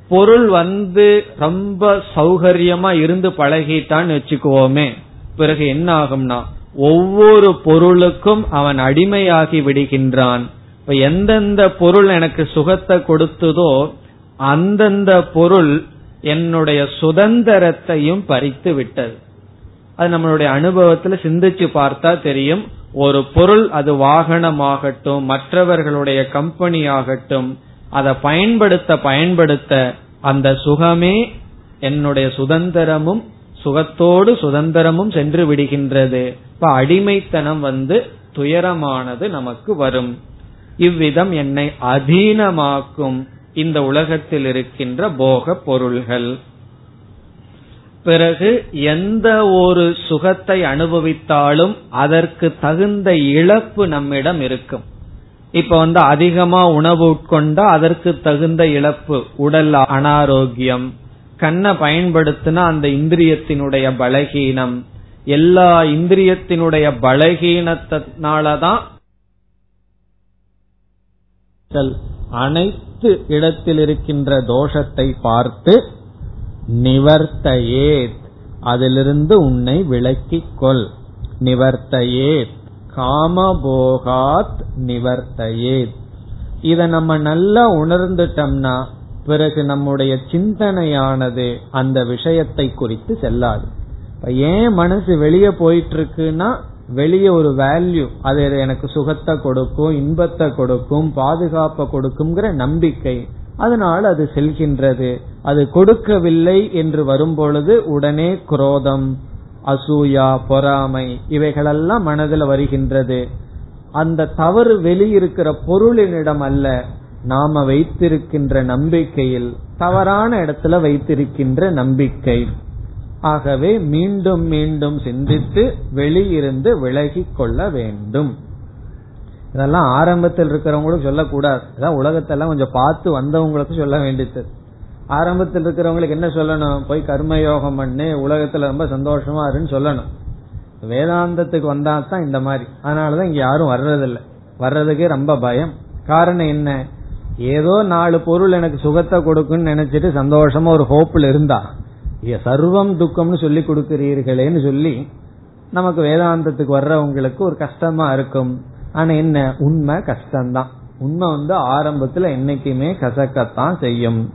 பொருள் வந்து ரொம்ப சௌகரியமா இருந்து பழகிட்டான்னு வச்சுக்குவோமே பிறகு என்ன ஆகும்னா ஒவ்வொரு பொருளுக்கும் அவன் அடிமையாகி விடுகின்றான். இப்ப எந்தெந்த பொருள் எனக்கு சுகத்தை கொடுத்ததோ அந்தந்த பொருள் என்னுடைய சுதந்திரத்தையும் பறித்து விட்டது. அது நம்மளுடைய அனுபவத்துல சிந்திச்சு பார்த்தா தெரியும். ஒரு பொருள் அது வாகனமாகட்டும் மற்றவர்களுடைய கம்பெனி ஆகட்டும் அதை பயன்படுத்த பயன்படுத்த அந்த சுகமே என்னுடைய சுதந்திரமும் சுகத்தோடு சுதந்திரமும் சென்று விடுகின்றது. இப்ப அடிமைத்தனம் வந்து துயரமானது நமக்கு வரும். இவ்விதம் என்னை அதீனமாக்கும் இந்த உலகத்தில் இருக்கின்ற போக பொருள்கள். பிறகு எந்த ஒரு சுகத்தை அனுபவித்தாலும் அதற்கு தகுந்த இழப்பு நம்மிடம் இருக்கும். இப்ப வந்து அதிகமா உணவு உட்கொண்டா அதற்கு தகுந்த இழப்பு உடல் அனாரோக்கியம் கண்ணை பயன்படுத்தினா அந்த இந்திரியத்தினுடைய பலகீனம் எல்லா இந்திரியத்தினுடைய பலகீனத்தினாலதான் அனைத்து இடத்தில் இருக்கின்ற தோஷத்தை பார்த்து நிவர்த்தையே அதிலிருந்து உன்னை விலக்கிக் கொள் நிவர்த்தையே காமபோகாத் நிவர்த்தையே இத நம்ம நல்லா உணர்ந்துட்டோம்னா பிறகு நம்முடைய சிந்தனையானது அந்த விஷயத்தை குறித்து செல்லாது. ஏன் மனசு வெளியே போயிட்டு இருக்குன்னா வெளியே ஒரு வேல்யூ அது எனக்கு சுகத்தை கொடுக்கும் இன்பத்தை கொடுக்கும் பாதுகாப்பை கொடுக்குங்கிற நம்பிக்கை. அதனால் அது செல்கின்றது. அது கொடுக்கவில்லை என்று வரும்பொழுது உடனே குரோதம் அசூயா பொறாமை இவைகளெல்லாம் மனதில் வருகின்றது. அந்த தவறு வெளியிருக்கிற பொருளினிடம் அல்ல நாம வைத்திருக்கின்ற நம்பிக்கையில் தவறான இடத்துல வைத்திருக்கின்ற நம்பிக்கை. ஆகவே மீண்டும் மீண்டும் சிந்தித்து வெளியிருந்து விலகி கொள்ள வேண்டும். இதெல்லாம் ஆரம்பத்தில் இருக்கிறவங்களுக்கு சொல்லக்கூடாது. அதான் உலகத்தெல்லாம் கொஞ்சம் பார்த்து வந்தவங்களுக்கு சொல்ல வேண்டியது. ஆரம்பத்தில் இருக்கிறவங்களுக்கு என்ன சொல்லணும்? போய் கர்மயோகம் பண்ணு உலகத்துல ரொம்ப சந்தோஷமா இருன்னு சொல்லணும். வேதாந்தத்துக்கு வந்தா தான் இந்த மாதிரி. அதனாலதான் இங்க யாரும் வர்றதில்லை. வர்றதுக்கே ரொம்ப பயம். காரணம் என்ன? ஏதோ நாலு பொருள் எனக்கு சுகத்தை கொடுக்குன்னு நினைச்சிட்டு சந்தோஷமா ஒரு ஹோப்பில் இருந்தா சர்வம் துக்கம்னு சொல்லி கொடுக்கிறீர்களேன்னு சொல்லி நமக்கு வேதாந்தத்துக்கு வர்றவங்களுக்கு ஒரு கஷ்டமா இருக்கும். ஆனா என்ன? உண்மை கஷ்டம்தான். உண்மை வந்து ஆரம்பத்துல என்னைக்குமே கசக்கத்தான் செய்யும்.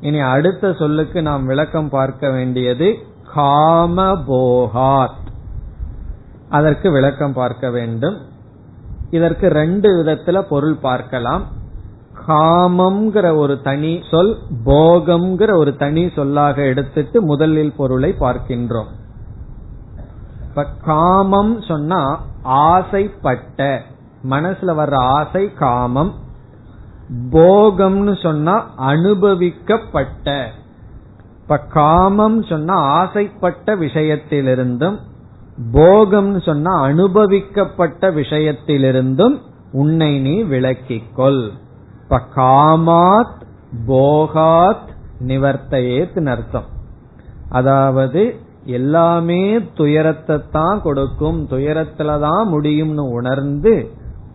இனி அடுத்த சொல்லுக்கு நாம் விளக்கம் பார்க்க வேண்டியது காமபோகாத் அதற்கு விளக்கம் பார்க்க வேண்டும். இதற்கு ரெண்டு விதத்துல பொருள் பார்க்கலாம். காமம்ங்கிற ஒரு தனி சொல் போகம்ங்கிற ஒரு தனி சொல்லாக எடுத்துட்டு முதலில் பொருளை பார்க்கின்றோம். இப்ப காமம் சொன்னா ஆசைப்பட்ட மனசுல வர்ற ஆசை காமம். போகம்னு சொன்னா அனுபவிக்கப்பட்ட. இப்ப காமம் சொன்னா ஆசைப்பட்ட விஷயத்திலிருந்தும் போகம்னு சொன்னா அனுபவிக்கப்பட்ட விஷயத்திலிருந்தும் உன்னை நீ விளக்கிக்கொள். இப்ப காமாத் போகாத் நிவர்த்தையேத் அர்த்தம். அதாவது எல்லாமே துயரத்தை தான் கொடுக்கும். துயரத்துல தான் முடியும்னு உணர்ந்து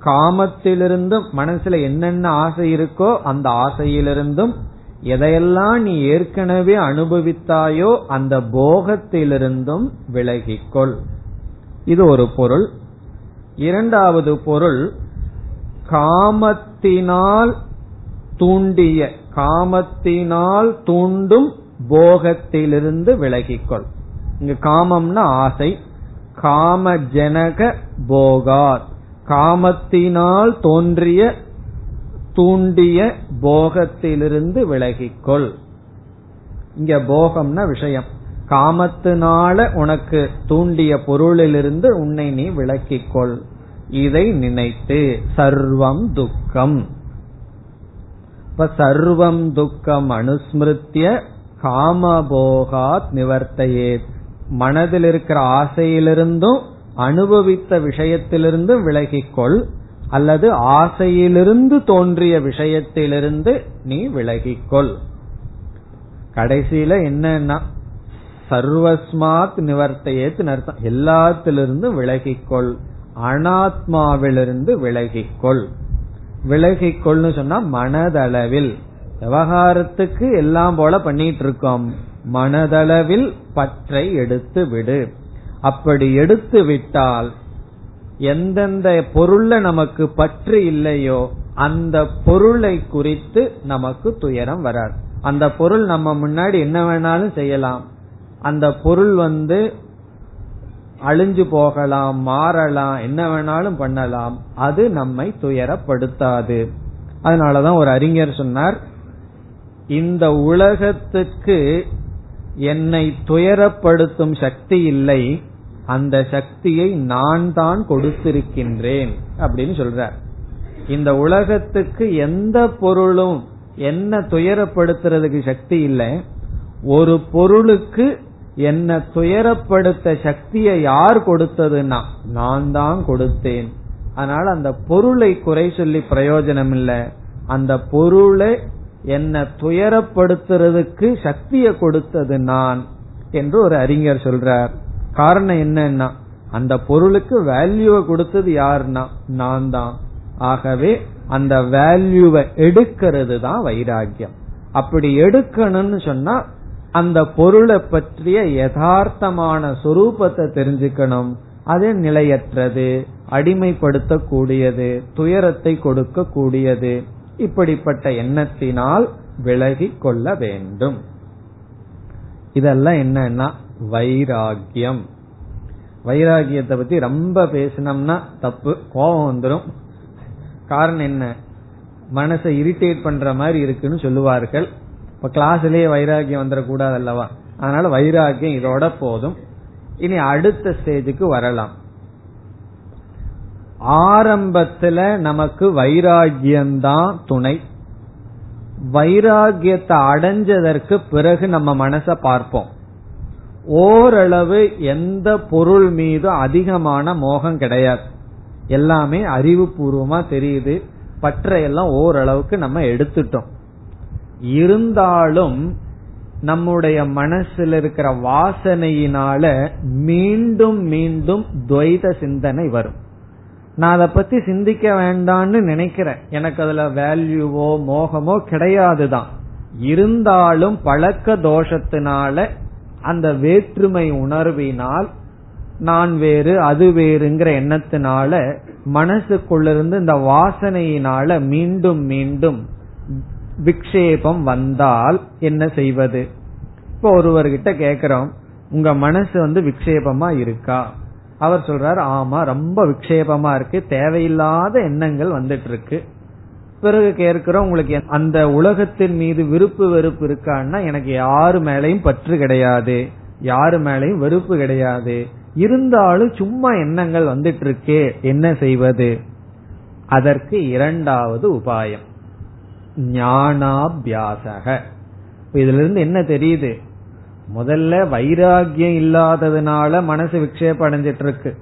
காமத்திலிருந்தும் மனசுல என்னென்ன ஆசை இருக்கோ அந்த ஆசையிலிருந்தும் எதையெல்லாம் நீ ஏற்கனவே அனுபவித்தாயோ அந்த போகத்திலிருந்தும் விலகிக்கொள். இது ஒரு பொருள். இரண்டாவது பொருள் காமத்தினால் தூண்டிய காமத்தினால் தூண்டும் போகத்திலிருந்து விலகிக்கொள். இங்கு காமம்னா ஆசை. காம ஜனக போகாத் காமத்தினால் தோன்றிய தூண்டிய போகத்திலிருந்து விலகிக்கொள். இங்க போகம்னா விஷயம். காமத்தினால உனக்கு தூண்டிய பொருளிலிருந்து உன்னை நீ விளக்கிக்கொள் இதை நினைத்து சர்வம் துக்கம். இப்ப சர்வம் துக்கம் அனுஸ்மிருத்திய காமபோகாத் நிவர்த்தையே மனதில் இருக்கிற ஆசையிலிருந்தும் அனுபவித்த விஷயத்திலிருந்து விலகிக்கொள் அல்லது ஆசையிலிருந்து தோன்றிய விஷயத்திலிருந்து நீ விலகிக்கொள். கடைசியில என்னன்னா சர்வஸ்மாத் நிவர்த்தையேத்து அர்த்தம். எல்லாத்திலிருந்து விலகிக்கொள். அனாத்மாவிலிருந்து விலகிக்கொள். விலகிக்கொள்னு சொன்னா மனதளவில். விவகாரத்துக்கு எல்லாம் போல பண்ணிட்டு இருக்கோம் மனதளவில் பற்றை எடுத்து விடு. அப்படி எடுத்து விட்டால் எந்தெந்த பொருள்ல நமக்கு பற்று இல்லையோ அந்த பொருளை குறித்து நமக்கு துயரம் வராது. அந்த பொருள் நம்ம முன்னாடி என்ன வேணாலும் செய்யலாம். அந்த பொருள் வந்து அழிஞ்சு போகலாம் மாறலாம் என்ன வேணாலும் பண்ணலாம் அது நம்மை துயரப்படுத்தாது. அதனாலதான் ஒரு அறிஞர் சொன்னார் இந்த உலகத்துக்கு என்னை துயரப்படுத்தும் சக்தி இல்லை அந்த சக்தியை நான் தான் கொடுத்திருக்கின்றேன் அப்படின்னு சொல்றார். இந்த உலகத்துக்கு எந்த பொருளும் என்ன துயரப்படுத்துறதுக்கு சக்தி இல்லை ஒரு பொருளுக்கு என்ன துயரப்படுத்த சக்தியை யார் கொடுத்ததுன்னா நான் தான் கொடுத்தேன். அதனால அந்த பொருளை குறை சொல்லி பிரயோஜனம் இல்ல அந்த பொருளை என்ன துயரப்படுத்துறதுக்கு சக்தியை கொடுத்தது நான் என்று ஒரு அறிஞர் சொல்றார். காரணம் என்னன்னா அந்த பொருளுக்கு வேல்யூவை கொடுத்தது யாருன்னா நான் தான். ஆகவே அந்த வேல்யூவை எடுக்கிறது தான் வைராகியம் அப்படி எடுக்கணும்னு சொன்னா அந்த பொருளை பற்றிய யதார்த்தமான சொரூபத்தை தெரிஞ்சுக்கணும். அது நிலையற்றது அடிமைப்படுத்தக்கூடியது துயரத்தை கொடுக்க கூடியது இப்படிப்பட்ட எண்ணத்தினால் விலகி கொள்ள வேண்டும். இதெல்லாம் என்னன்னா வைராகியம் வைராகியத்தை பத்தி ரொம்ப பேசினோம்னா தப்பு கோபம் வந்துடும் காரணம் என்ன? மனசை இரிட்டேட் பண்ற மாதிரி இருக்குன்னு சொல்லுவார்கள். இப்ப கிளாஸ்லயே வைராகியம் வந்துடக்கூடாது அல்லவா அதனால வைராகியம் இதோட போதும். இனி அடுத்த ஸ்டேஜுக்கு வரலாம். ஆரம்பத்துல நமக்கு வைராகியம்தான் துணை. வைராகியத்தை அடைஞ்சதற்கு பிறகு நம்ம மனச பார்ப்போம். ஓரளவு எந்த பொருள் மீது அதிகமான மோகம் கிடையாது. எல்லாமே அறிவுபூர்வமா தெரியுது. பற்றையெல்லாம் ஓரளவுக்கு நம்ம எடுத்துட்டோம். இருந்தாலும் நம்முடைய மனசில் இருக்கிற வாசனையினால மீண்டும் மீண்டும் துவைத சிந்தனை வரும். நான் அதை பத்தி சிந்திக்க வேண்டாம்னு நினைக்கிறேன். எனக்கு அதுல வேல்யூவோ மோகமோ கிடையாதுதான். இருந்தாலும் பழக்க தோஷத்தினால அந்த வேற்றுமை உணர்வினால் நான் வேறு அது வேறுங்கிற எண்ணத்தினால மனசுக்குள்ளிருந்து இந்த வாசனையினால மீண்டும் மீண்டும் விக்ஷேபம் வந்தால் என்ன செய்வது? இப்போ ஒருவர்கிட்ட கேக்குறோம் உங்க மனசு வந்து விக்ஷேபமா இருக்கா? அவர் சொல்றாரு ஆமா ரொம்ப விக்ஷேபமா இருக்கு. தேவையில்லாத எண்ணங்கள் வந்துட்டு இருக்கு பிறகு கேட்கிறோம் உங்களுக்கு அந்த உலகத்தின் மீது விருப்பு வெறுப்பு இருக்கான்னா எனக்கு யாரு மேலையும் பற்று கிடையாது. யாரு மேலையும் வெறுப்பு கிடையாது. இருந்தாலும் சும்மா எண்ணங்கள் வந்துட்டு இருக்கே என்ன செய்வது? அதற்கு இரண்டாவது உபாயம். ஞானாபியாசக. இதுல இருந்து என்ன தெரியுது? முதல்ல வைராகியம் இல்லாததுனால மனசு விக்ஷேபம் அடைஞ்சிட்டு இருக்கு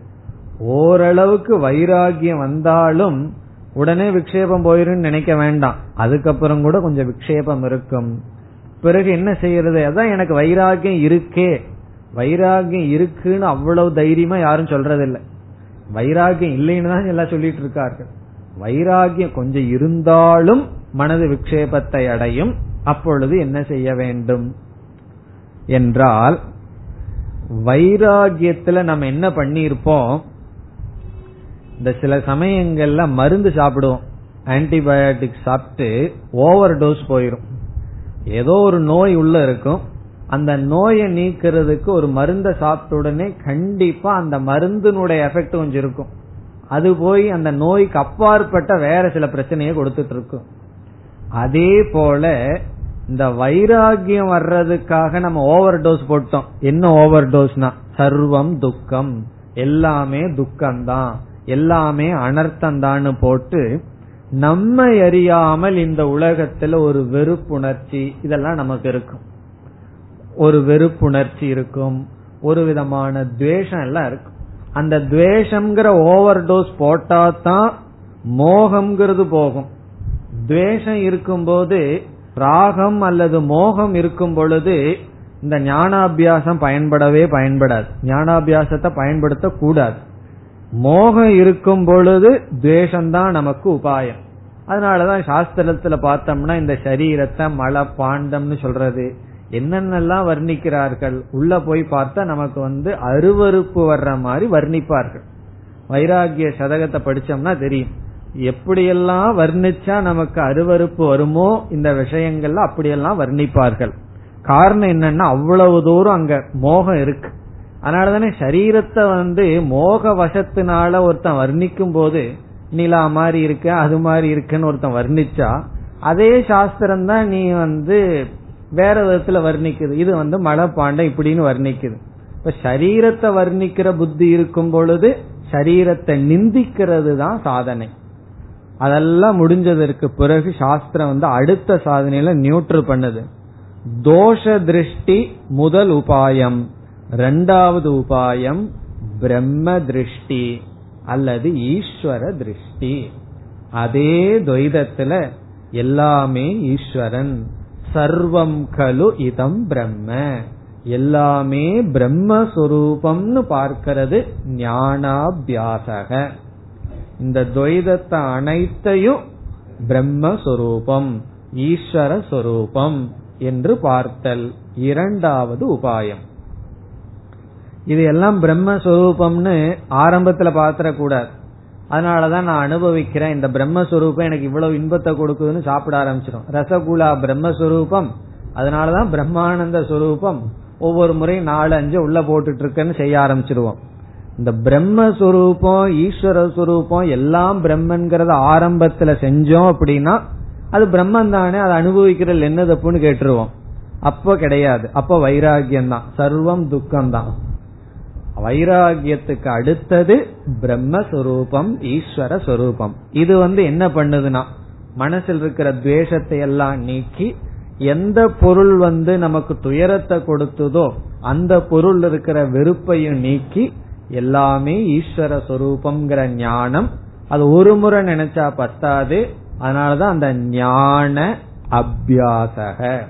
ஓரளவுக்கு வைராகியம் வந்தாலும் உடனே விக்ஷேபம் போயிரும் நினைக்க வேண்டாம். அதுக்கப்புறம் கூட கொஞ்சம் விக்ஷேபம் இருக்கும். பிறகு என்ன செய்யறது? அதான் எனக்கு வைராகியம் இருக்கே. வைராகியம் இருக்குன்னு அவ்வளவு தைரியமா யாரும் சொல்றதில்லை. வைராகியம் இல்லைன்னு தான் எல்லாம் சொல்லிட்டு இருக்கார்கள். வைராகியம் கொஞ்சம் இருந்தாலும் மனது விக்ஷேபத்தை அடையும். அப்பொழுது என்ன செய்ய வேண்டும்? என்றால் வைராகியத்துல நம்ம என்ன பண்ணிருப்போம் இந்த சில சமயங்கள்ல மருந்து சாப்பிடுவோம். ஆன்டிபயோட்டிக் சாப்பிட்டு ஓவர் டோஸ் போயிரும். ஏதோ ஒரு நோய் உள்ள இருக்கும். அந்த நோயை நீக்கிறதுக்கு ஒரு மருந்த சாப்பிட்ட உடனே கண்டிப்பா அந்த மருந்தினுடைய எஃபெக்ட் கொஞ்சம் இருக்கும். அது போய் அந்த நோய்க்கு அப்பாற்பட்ட வேற சில பிரச்சனையை கொடுத்துட்டு இருக்கும். அதே போல இந்த வைராகியம் வர்றதுக்காக நம்ம ஓவர் டோஸ் போட்டோம். என்ன ஓவர் டோஸ்னா சர்வம் துக்கம். எல்லாமே துக்கம்தான். எல்லாமே அனர்த்தந்தான்னு போட்டு நம்ம அறியாமல் இந்த உலகத்துல ஒரு வெறுப்புணர்ச்சி இதெல்லாம் நமக்கு இருக்கும். ஒரு வெறுப்புணர்ச்சி இருக்கும். ஒரு விதமான துவேஷம் எல்லாம் இருக்கும். அந்த துவேஷம்ங்கிற ஓவர் டோஸ் போட்டாதான் மோகம்ங்கிறது போகும். துவேஷம் இருக்கும்போது ராகம் அல்லது மோகம் இருக்கும் பொழுது இந்த ஞானாபியாசம் பயன்படவே பயன்படாது. ஞானாபியாசத்தை பயன்படுத்த கூடாது மோகம் இருக்கும் பொழுது துவேஷம்தான் நமக்கு உபாயம். அதனாலதான் சாஸ்திரத்துல பார்த்தோம்னா இந்த சரீரத்தை மழை பாண்டம்னு சொல்றது. என்னென்னலாம் வர்ணிக்கிறார்கள்? உள்ள போய் பார்த்தா நமக்கு வந்து அருவறுப்பு வர்ற மாதிரி வர்ணிப்பார்கள். வைராகிய சதகத்தை படிச்சோம்னா தெரியும். எப்படியெல்லாம் வர்ணிச்சா நமக்கு அருவறுப்பு வருமோ இந்த விஷயங்கள்ல அப்படியெல்லாம் வர்ணிப்பார்கள். காரணம் என்னன்னா அவ்வளவு தூரம் அங்க மோகம் இருக்கு. அதனாலதானே சரீரத்தை வந்து மோக வசத்தினால ஒருத்தன் வர்ணிக்கும் போது நிலா மாதிரி இருக்க அது மாதிரி இருக்குன்னு ஒருத்தன் வர்ணிச்சா அதே சாஸ்திரம் தான் நீ வந்து வேற விதத்துல வர்ணிக்குது. இது வந்து மழை பாண்டம் இப்படின்னு வர்ணிக்குது. இப்ப சரீரத்தை வர்ணிக்கிற புத்தி இருக்கும் பொழுது சரீரத்தை நிந்திக்கிறது தான் சாதனை. அதெல்லாம் முடிஞ்சதற்கு பிறகு சாஸ்திரம் வந்து அடுத்த சாதனையில நியூட்ரல் பண்ணுது. தோஷ திருஷ்டி முதல் உபாயம். ரெண்டாவது உபாயம் பிரம்ம திருஷ்டி அல்லது ஈஸ்வர திருஷ்டி அதே துவைதத்துல எல்லாமே ஈஸ்வரன். சர்வம் கலு இதம் பிரம்ம. எல்லாமே பிரம்மஸ்வரூபம்னு பார்க்கிறது ஞானாபியாசக. இந்த துவைதத்தை அனைத்தையும் பிரம்மஸ்வரூபம் ஈஸ்வர சொரூபம் என்று பார்த்தல். இரண்டாவது உபாயம். இது எல்லாம் பிரம்மஸ்வரூபம்னு ஆரம்பத்துல பாத்திர கூடாது அதனாலதான் நான் அனுபவிக்கிறேன் இந்த பிரம்மஸ்வரூபம் எனக்கு இவ்வளவு இன்பத்தை கொடுக்குதுன்னு சாப்பிட ஆரம்பிச்சிடும். ரசகுலா பிரம்மஸ்வரூபம் அதனாலதான் பிரம்மானந்த ஸ்வரூபம். ஒவ்வொரு முறையும் நாலு அஞ்சு உள்ள போட்டுட்டு இருக்கேன்னு செய்ய ஆரம்பிச்சிருவோம் இந்த பிரம்மஸ்வரூபம் ஈஸ்வர சுரூபம் எல்லாம் பிரம்மன்கிறத ஆரம்பத்துல செஞ்சோம் அப்படின்னா அது பிரம்மன் தானே அதை அனுபவிக்கிறது என்ன தப்புன்னு கேட்டுருவோம். அப்போ கிடையாது. அப்போ வைராகியம் தான் சர்வம் துக்கம் தான் வைராகியத்துக்கு அடுத்தது பிரம்மஸ்வரூபம் ஈஸ்வர சொரூபம். இது வந்து என்ன பண்ணுதுன்னா மனசில் இருக்கிற துவேஷத்தை எல்லாம் நீக்கி எந்த பொருள் வந்து நமக்கு துயரத்தை கொடுத்ததோ அந்த பொருள் இருக்கிற வெறுப்பையும் நீக்கி எல்லாமே ஈஸ்வர சொரூபம்ங்கிற ஞானம். அது ஒரு முறை நினைச்சா பத்தாது. அதனாலதான் அந்த ஞான அபியாசக.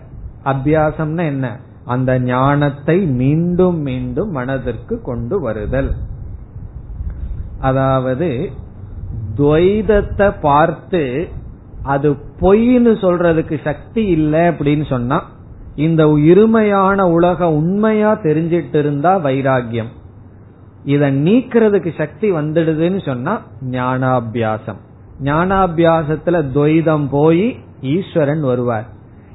அபியாசம்னா என்ன? அந்த ஞானத்தை மீண்டும் மீண்டும் மனதிற்கு கொண்டு வருதல். அதாவது துவைதத்தை பார்த்து அது பொய்னு சொல்றதுக்கு சக்தி இல்லை அப்படின்னு சொன்னா இந்த இருமையான உலக உண்மையா தெரிஞ்சிட்டு இருந்தா வைராகியம் இத நீக்கிறதுக்கு சக்தி வந்துடுதுன்னு சொன்னா ஞானாபியாசம். ஞானாபியாசத்துல துவைதம் போய் ஈஸ்வரன் வருவார்.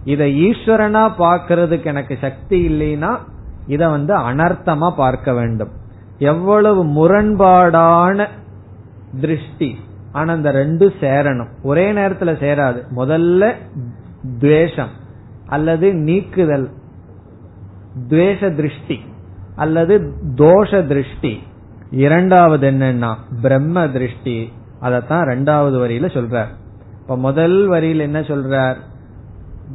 இத ஈஸ்வரனா பார்க்கறதுக்கு எனக்கு சக்தி இல்லைன்னா இத வந்து அனர்த்தமா பார்க்க வேண்டும். எவ்வளவு முரண்பாடான திருஷ்டி. ஆனா அந்த ரெண்டும் சேரணும். ஒரே நேரத்துல சேராது. முதல்ல துவேஷம் அல்லது நீக்குதல். துவேஷ திருஷ்டி. அல்லது தோஷ திருஷ்டி. இரண்டாவது என்னன்னா பிரம்ம திருஷ்டி. அதத்தான் ரெண்டாவது வரியில சொல்றார். இப்ப முதல் வரியில என்ன சொல்றார்?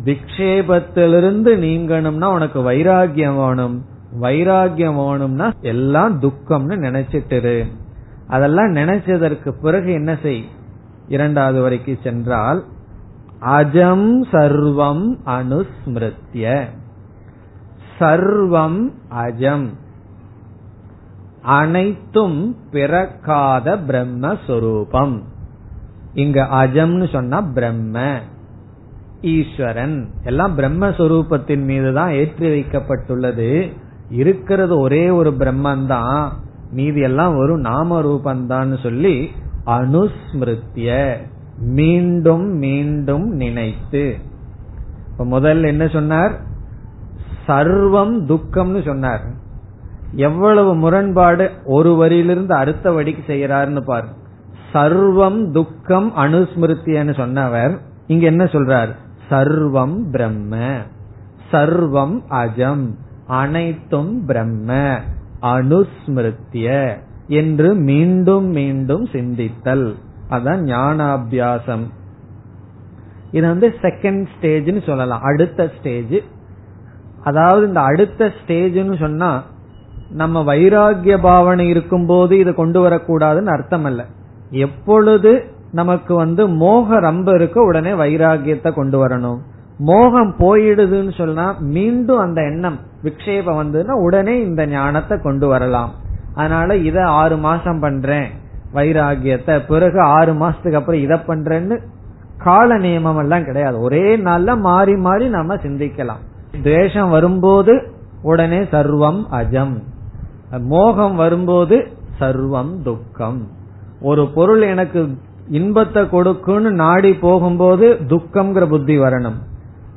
விக்ஷேபத்திலிருந்து நீங்கணும்னா உனக்கு வைராகியம் வேணும். வைராகியம் வேணும்னா எல்லாம் துக்கம்னு நினைச்சிட்டு அதெல்லாம் நினைச்சதற்கு பிறகு என்ன செய்? இரண்டாவது வரைக்கும் சென்றால் அஜம் சர்வம் அனுஸ்மிருத்திய சர்வம் அஜம். அனைத்தும் பிறக்காத பிரம்மஸ்வரூபம். இங்க அஜம்னு சொன்னா பிரம்ம ஈஸ்வரன். எல்லாம் பிரம்மஸ்வரூபத்தின் மீது தான் ஏற்றி வைக்கப்பட்டுள்ளது. இருக்கிறது ஒரே ஒரு பிரம்மன் தான் மீதி எல்லாம் ஒரு நாம ரூபந்தான்னு சொல்லி அனுஸ்மிருத்திய மீண்டும் மீண்டும் நினைத்து. இப்ப முதல்ல என்ன சொன்னார்? சர்வம் துக்கம்னு சொன்னார். எவ்வளவு முரண்பாடு ஒரு வரியிலிருந்து அடுத்த வடிக்கு செய்யறாருன்னு பாரு. சர்வம் துக்கம் அனுஸ்மிருத்தியன்னு சொன்னவர். இங்க என்ன சொல்றார்? சர்வம் பிரம்ம சர்வம் அஜம் அனைத்தும் பிரம்ம அனுஸ்மிருத்திய என்று மீண்டும் மீண்டும் சிந்தித்தல். அதான் ஞானாபியாசம். இது வந்து செகண்ட் ஸ்டேஜ்னு சொல்லலாம். அடுத்த ஸ்டேஜ் அதாவது இந்த அடுத்த ஸ்டேஜ்னு சொன்னா நம்ம வைராகிய பாவனை இருக்கும் போது இதை கொண்டு வரக்கூடாதுன்னு அர்த்தம் அல்ல எப்பொழுது நமக்கு வந்து மோக ரொம்ப இருக்க உடனே வைராகியத்தை கொண்டு வரணும். மோகம் போயிடுதுன்னு சொன்னா மீண்டும் அந்த எண்ணம் விக்ஷேபம் வந்ததுன்னா உடனே இந்த ஞானத்தை கொண்டு வரலாம். அதனால இத ஆறு மாசம் பண்றேன் வைராகியத்தை பிறகு ஆறு மாசத்துக்கு அப்புறம் இதை பண்றேன்னு கால நியமம் எல்லாம் கிடையாது. ஒரே நாள்ல மாறி மாறி நாம சிந்திக்கலாம். துவேஷம் வரும்போது உடனே சர்வம் அஜம். மோகம் வரும்போது சர்வம் துக்கம். ஒரு பொருள் எனக்கு இன்பத்தை கொடுக்குன்னு நாடி போகும்போது துக்கம்ங்கிற புத்தி வரணும்.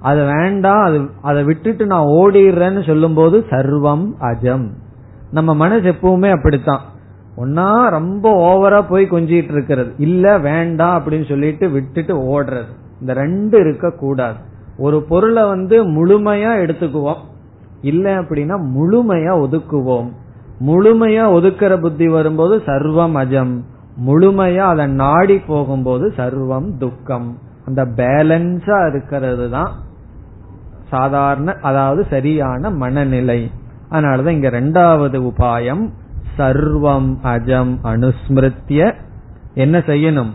அது வேண்டாம் அது அதை விட்டுட்டு நான் ஓடிடுறேன்னு சொல்லும் போது சர்வம் அஜம். நம்ம மனசு எப்பவுமே அப்படித்தான். ஒன்னா ரொம்ப ஓவரா போய் கொஞ்சிட்டு இருக்கிறது. இல்ல வேண்டாம் அப்படின்னு சொல்லிட்டு விட்டுட்டு ஓடுறது. இந்த ரெண்டு இருக்க கூடாது ஒரு பொருளை வந்து முழுமையா எடுத்துக்குவோம். இல்ல அப்படின்னா முழுமையா ஒதுக்குவோம். முழுமையா ஒதுக்கிற புத்தி வரும்போது சர்வம் அஜம். முழுமையா அதை நாடி போகும்போது சர்வம் துக்கம். அந்த பேலன்ஸா இருக்கிறது தான் சாதாரண அதாவது சரியான மனநிலை. அதனாலதான் இங்க ரெண்டாவது உபாயம் சர்வம் அஜம் அனுஸ்மிருத்திய. என்ன செய்யணும்?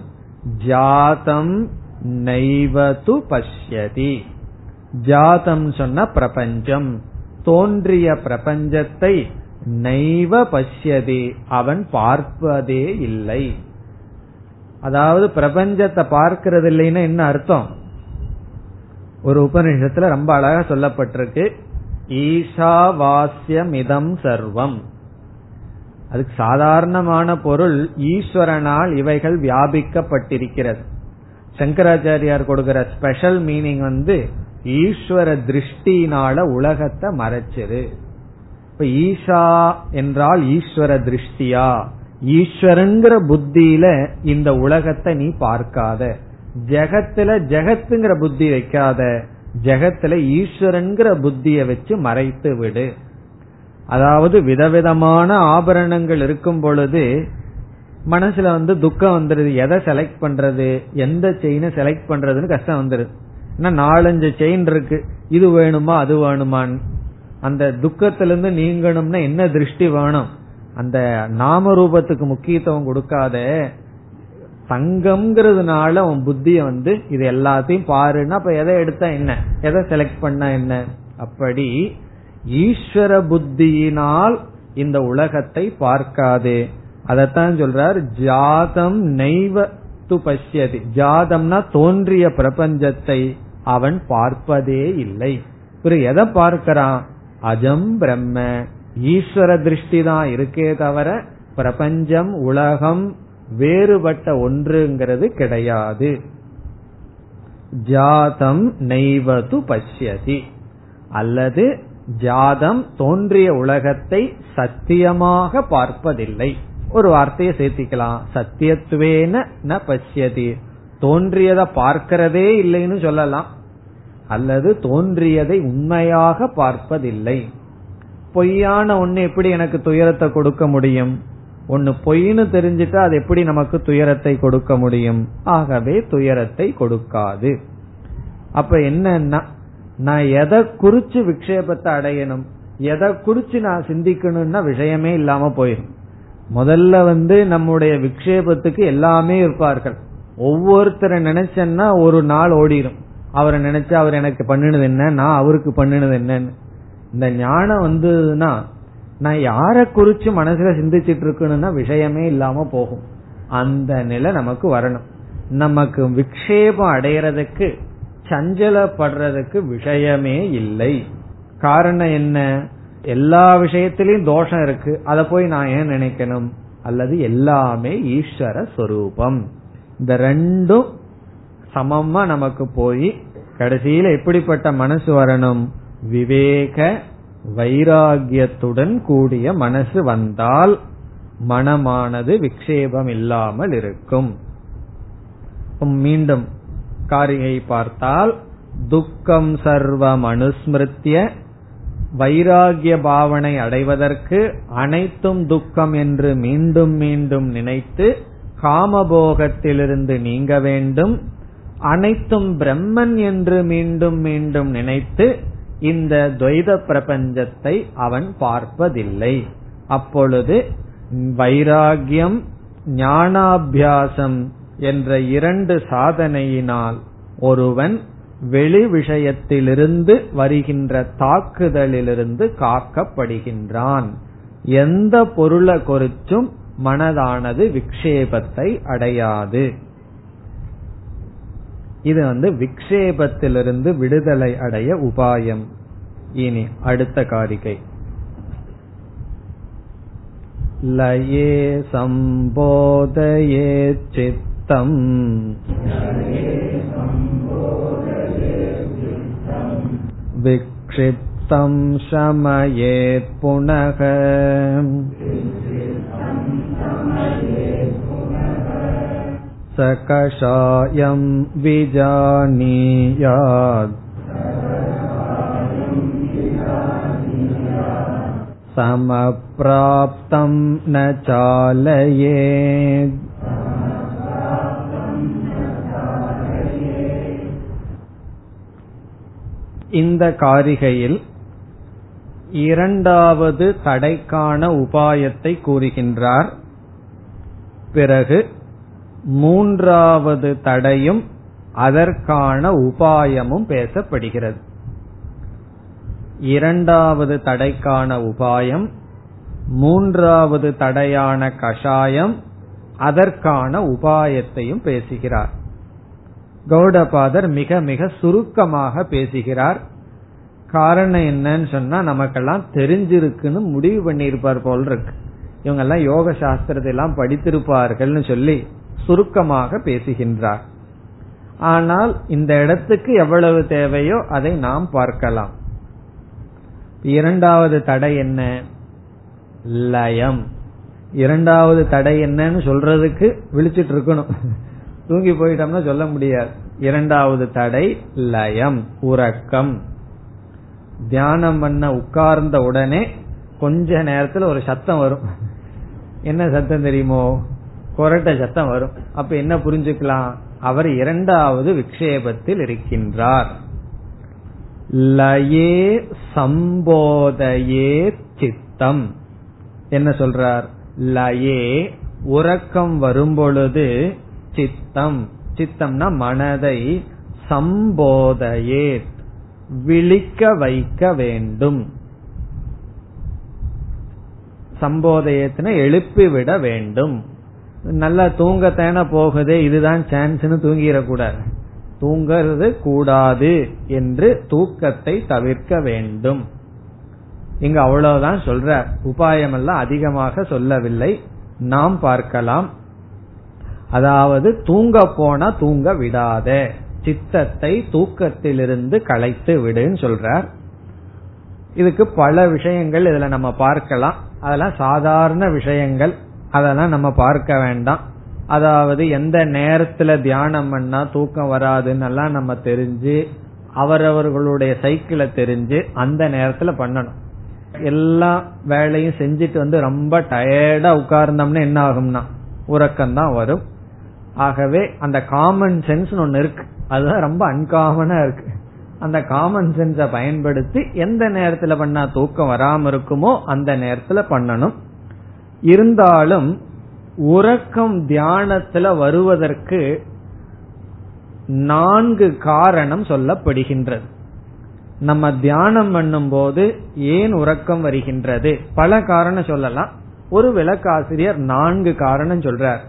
ஜாதம் நைவது பஷ்யதி. ஜாதம் சொன்ன பிரபஞ்சம். தோன்றிய பிரபஞ்சத்தை நைவ பஷ்யதி அவன் பார்ப்பதே இல்லை. அதாவது பிரபஞ்சத்தை பார்க்கறது இல்லைன்னா என்ன அர்த்தம்? ஒரு உபநிஷத்துல ரொம்ப அழகா சொல்லப்பட்டிருக்கு. ஈஷாவாஸ்யமிதம் சர்வம். அதுக்கு சாதாரணமான பொருள் ஈஸ்வரனால் இவைகள் வியாபிக்கப்பட்டிருக்கிறது. சங்கராச்சாரியார் கொடுக்கிற ஸ்பெஷல் மீனிங் வந்து ஈஸ்வர திருஷ்டினால உலகத்தை மறைச்சிரு. இப்ப ஈஷா என்றால் ஈஸ்வர திருஷ்டியா? ஈஸ்வரங்கிற புத்தியில இந்த உலகத்தை நீ பார்க்காத. ஜெகத்துல ஜெகத்துங்கிற புத்தி வைக்காத. ஜெகத்துல ஈஸ்வரன்கிற புத்திய வச்சு மறைத்து விடு. அதாவது விதவிதமான ஆபரணங்கள் இருக்கும் பொழுது மனசுல வந்து துக்கம் வந்துருது. எதை செலக்ட் பண்றது? எந்த செயினை செலக்ட் பண்றதுன்னு கஷ்டம் வந்துருது. நாலஞ்சு செயின் இருக்கு. இது வேணுமா அது வேணுமான்னு. அந்த துக்கத்திலிருந்து நீங்கணும்னா என்ன திருஷ்டி வேணும்? அந்த நாம ரூபத்துக்கு முக்கியத்துவம் கொடுக்காத தங்கம்ங்கிறதுனால உன் புத்திய வந்து இது எல்லாத்தையும் பாருன்னா அப்ப எதை எடுத்தா என்ன? எதை செலக்ட் பண்ண என்ன? அப்படி ஈஸ்வர புத்தியினால் இந்த உலகத்தை பார்க்காதே. அதத்தான் சொல்றார் ஜாதம் நெய்வ து பசியதி ஜாதம்னா தோன்றிய பிரபஞ்சத்தை. அவன் பார்ப்பதே இல்லை. பிறகு எதை பார்க்கிறான்? அஜம் பிரம்ம. ஈஸ்வர திருஷ்டி தான் இருக்கே தவிர பிரபஞ்சம் உலகம் வேறுபட்ட ஒன்றுங்கிறது கிடையாது. ஜாதம் நெய்வது பஷ்யதி. அல்லது ஜாதம் தோன்றிய உலகத்தை சத்தியமாக பார்ப்பதில்லை. ஒரு வார்த்தையை சேர்த்திக்கலாம். சத்தியத்துவேன ந பஷ்யதி. தோன்றியதை பார்க்கிறதே இல்லைன்னு சொல்லலாம். அல்லது தோன்றியதை உண்மையாக பார்ப்பதில்லை. பொய்யான ஒன்று எப்படி எனக்கு துயரத்தை கொடுக்க முடியும்? ஒன்னு பொய்னு தெரிஞ்சிட்டா அது எப்படி நமக்கு துயரத்தை கொடுக்க முடியும்? ஆகவே துயரத்தை கொடுக்காது. அப்ப என்னன்னா நான் எதை குறிச்சு விக்ஷேபத்தை அடையணும்? எதை குறிச்சு நான் சிந்திக்கணும்னா விஷயமே இல்லாம போயிடும். முதல்ல வந்து நம்முடைய விக்ஷேபத்துக்கு எல்லாமே இருப்பார்கள். ஒவ்வொருத்தரை நினைச்சேன்னா ஒரு நாள் ஓடிடும் அவரை நினைச்சா அவர் எனக்கு பண்ணினது என்ன? நான் அவருக்கு பண்ணினது என்னன்னு. இந்த ஞானம் வந்ததுன்னா நான் யாரை குறிச்சு மனசுல சிந்திச்சிட்டு இருக்கணும்னா விஷயமே இல்லாம போகும். அந்த நிலை நமக்கு வரணும். நமக்கு விக்ஷேபம் அடையறதுக்கு சஞ்சலப்படுறதுக்கு விஷயமே இல்லை. காரணம் என்ன? எல்லா விஷயத்திலையும் தோஷம் இருக்கு. அதை போய் நான் ஏன் நினைக்கணும்? அல்லது எல்லாமே ஈஸ்வர சொரூபம். இந்த ரெண்டும் சமமா நமக்கு போய் கடைசியில எப்படிப்பட்ட மனசு வரணும்? விவேக வைராகியத்துடன் கூடிய மனசு வந்தால் மனமானது விக்ஷேபம் இல்லாமல் இருக்கும். மீண்டும் காரிகை பார்த்தால் துக்கம் சர்வம் அனுஸ்மிருத்திய வைராகிய பாவனை அடைவதற்கு அனைத்தும் துக்கம் என்று மீண்டும் மீண்டும் நினைத்து காமபோகத்திலிருந்து நீங்க வேண்டும். அனைத்தும் பிரம்மன் என்று மீண்டும் மீண்டும் நினைத்து இந்த துவைத பிரபஞ்சத்தை அவன் பார்ப்பதில்லை. அப்பொழுது வைராகியம் ஞானாபியாசம் என்ற இரண்டு சாதனையினால் ஒருவன் வெளி விஷயத்திலிருந்து வருகின்ற தாக்குதலிலிருந்து காக்கப்படுகின்றான். எந்த பொருளை குறிச்சும் மனதானது விக்ஷேபத்தை அடையாது இது வந்து விக்ஷேபத்திலிருந்து விடுதலை அடைய உபாயம் இனி அடுத்த காரிகை लये सम्बोधये चित्तम् विक्षिप्तं शमयेत् पुनः स कषायं विजानीयात् समप्राप्तं न चालयेत् இந்த காரிகையில் இரண்டாவது தடைக்கான உபாயத்தை கூறுகின்றார் பிறகு மூன்றாவது தடையும் அதற்கான உபாயமும் பேசப்படுகிறது. இரண்டாவது தடைக்கான உபாயம் மூன்றாவது தடையான கஷாயம் அதற்கான உபாயத்தையும் பேசுகிறார். கௌடபாதர் மிக மிக சுருக்கமாக பேசுகிறார். காரணம் என்னன்னு சொன்னா நமக்கெல்லாம் தெரிஞ்சிருக்குன்னு முடிவு பண்ணியிருப்பார் போல் இருக்கு. இவங்க எல்லாம் யோக சாஸ்திரத்தை எல்லாம் படித்திருப்பார்கள்னு சொல்லி சுருக்கமாக பேசுகின்றார். ஆனால் இந்த இடத்துக்கு எவ்வளவு தேவையோ அதை நாம் பார்க்கலாம். இரண்டாவது தடை என்ன? லயம். இரண்டாவது தடை என்னன்னு சொல்றதுக்கு விழிச்சிட்டு இருக்கணும். தூங்கி போயிட்டோம்னா சொல்ல முடியாது. இரண்டாவது தடை லயம் உறக்கம். தியானம் பண்ண உட்கார்ந்த உடனே கொஞ்ச நேரத்துல ஒரு சத்தம் வரும். என்ன சத்தம் தெரியுமோ? கொரட்ட சத்தம் வரும். அப்ப என்ன புரிஞ்சுக்கலாம்? அவர் இரண்டாவது விக்ஷேபத்தில் இருக்கின்றார். லயே சம்போதையே சித்தம். என்ன சொல்றார்? லயே உறக்கம் வரும்பொழுது சித்தம். சித்தம்னா மனதை சம்போதையே விழிக்க வைக்க வேண்டும். சம்போதயத்தின எழுப்பிவிட வேண்டும். நல்லா தூங்கத்தான போகுதே இதுதான் சான்ஸ்னு தூங்கிடக்கூடாது. தூங்கிறது கூடாது என்று தூக்கத்தை தவிர்க்க வேண்டும். இங்க அவ்வளவுதான் சொல்ற உபாயம் எல்லாம் அதிகமாக சொல்லவில்லை. நாம் பார்க்கலாம். அதாவது தூங்க போனா தூங்க விடாத. சித்தத்தை தூக்கத்திலிருந்து களைத்து விடுன்னு சொல்றார். இதுக்கு பல விஷயங்கள் இதுல நம்ம பார்க்கலாம். அதெல்லாம் சாதாரண விஷயங்கள். அதெல்லாம் நம்ம பார்க்க வேண்டாம். அதாவது எந்த நேரத்துல தியானம் பண்ணா தூக்கம் வராதுன்னு எல்லாம் நம்ம தெரிஞ்சு அவரவர்களுடைய சைக்கிளை தெரிஞ்சு அந்த நேரத்துல பண்ணணும். எல்லா வேலையும் செஞ்சுட்டு வந்து ரொம்ப டயர்டா உட்கார்ந்தோம்னா என்ன ஆகும்னா உறக்கம் தான் வரும். ஆகவே அந்த காமன் சென்ஸ் ஒன்னு இருக்கு. அதுதான் ரொம்ப அன்காமனா இருக்கு. அந்த காமன் சென்ஸை பயன்படுத்தி எந்த நேரத்துல பண்ணா தூக்கம் வராம இருக்குமோ அந்த நேரத்துல பண்ணணும். இருந்தாலும் உறக்கம் தியானத்துல வருவதற்கு நான்கு காரணம் சொல்லப்படுகின்றது. நம்ம தியானம் பண்ணும் போது ஏன் உறக்கம் வருகின்றது? பல காரணம் சொல்லலாம். ஒரு விளக்காசிரியர் நான்கு காரணம் சொல்றார்.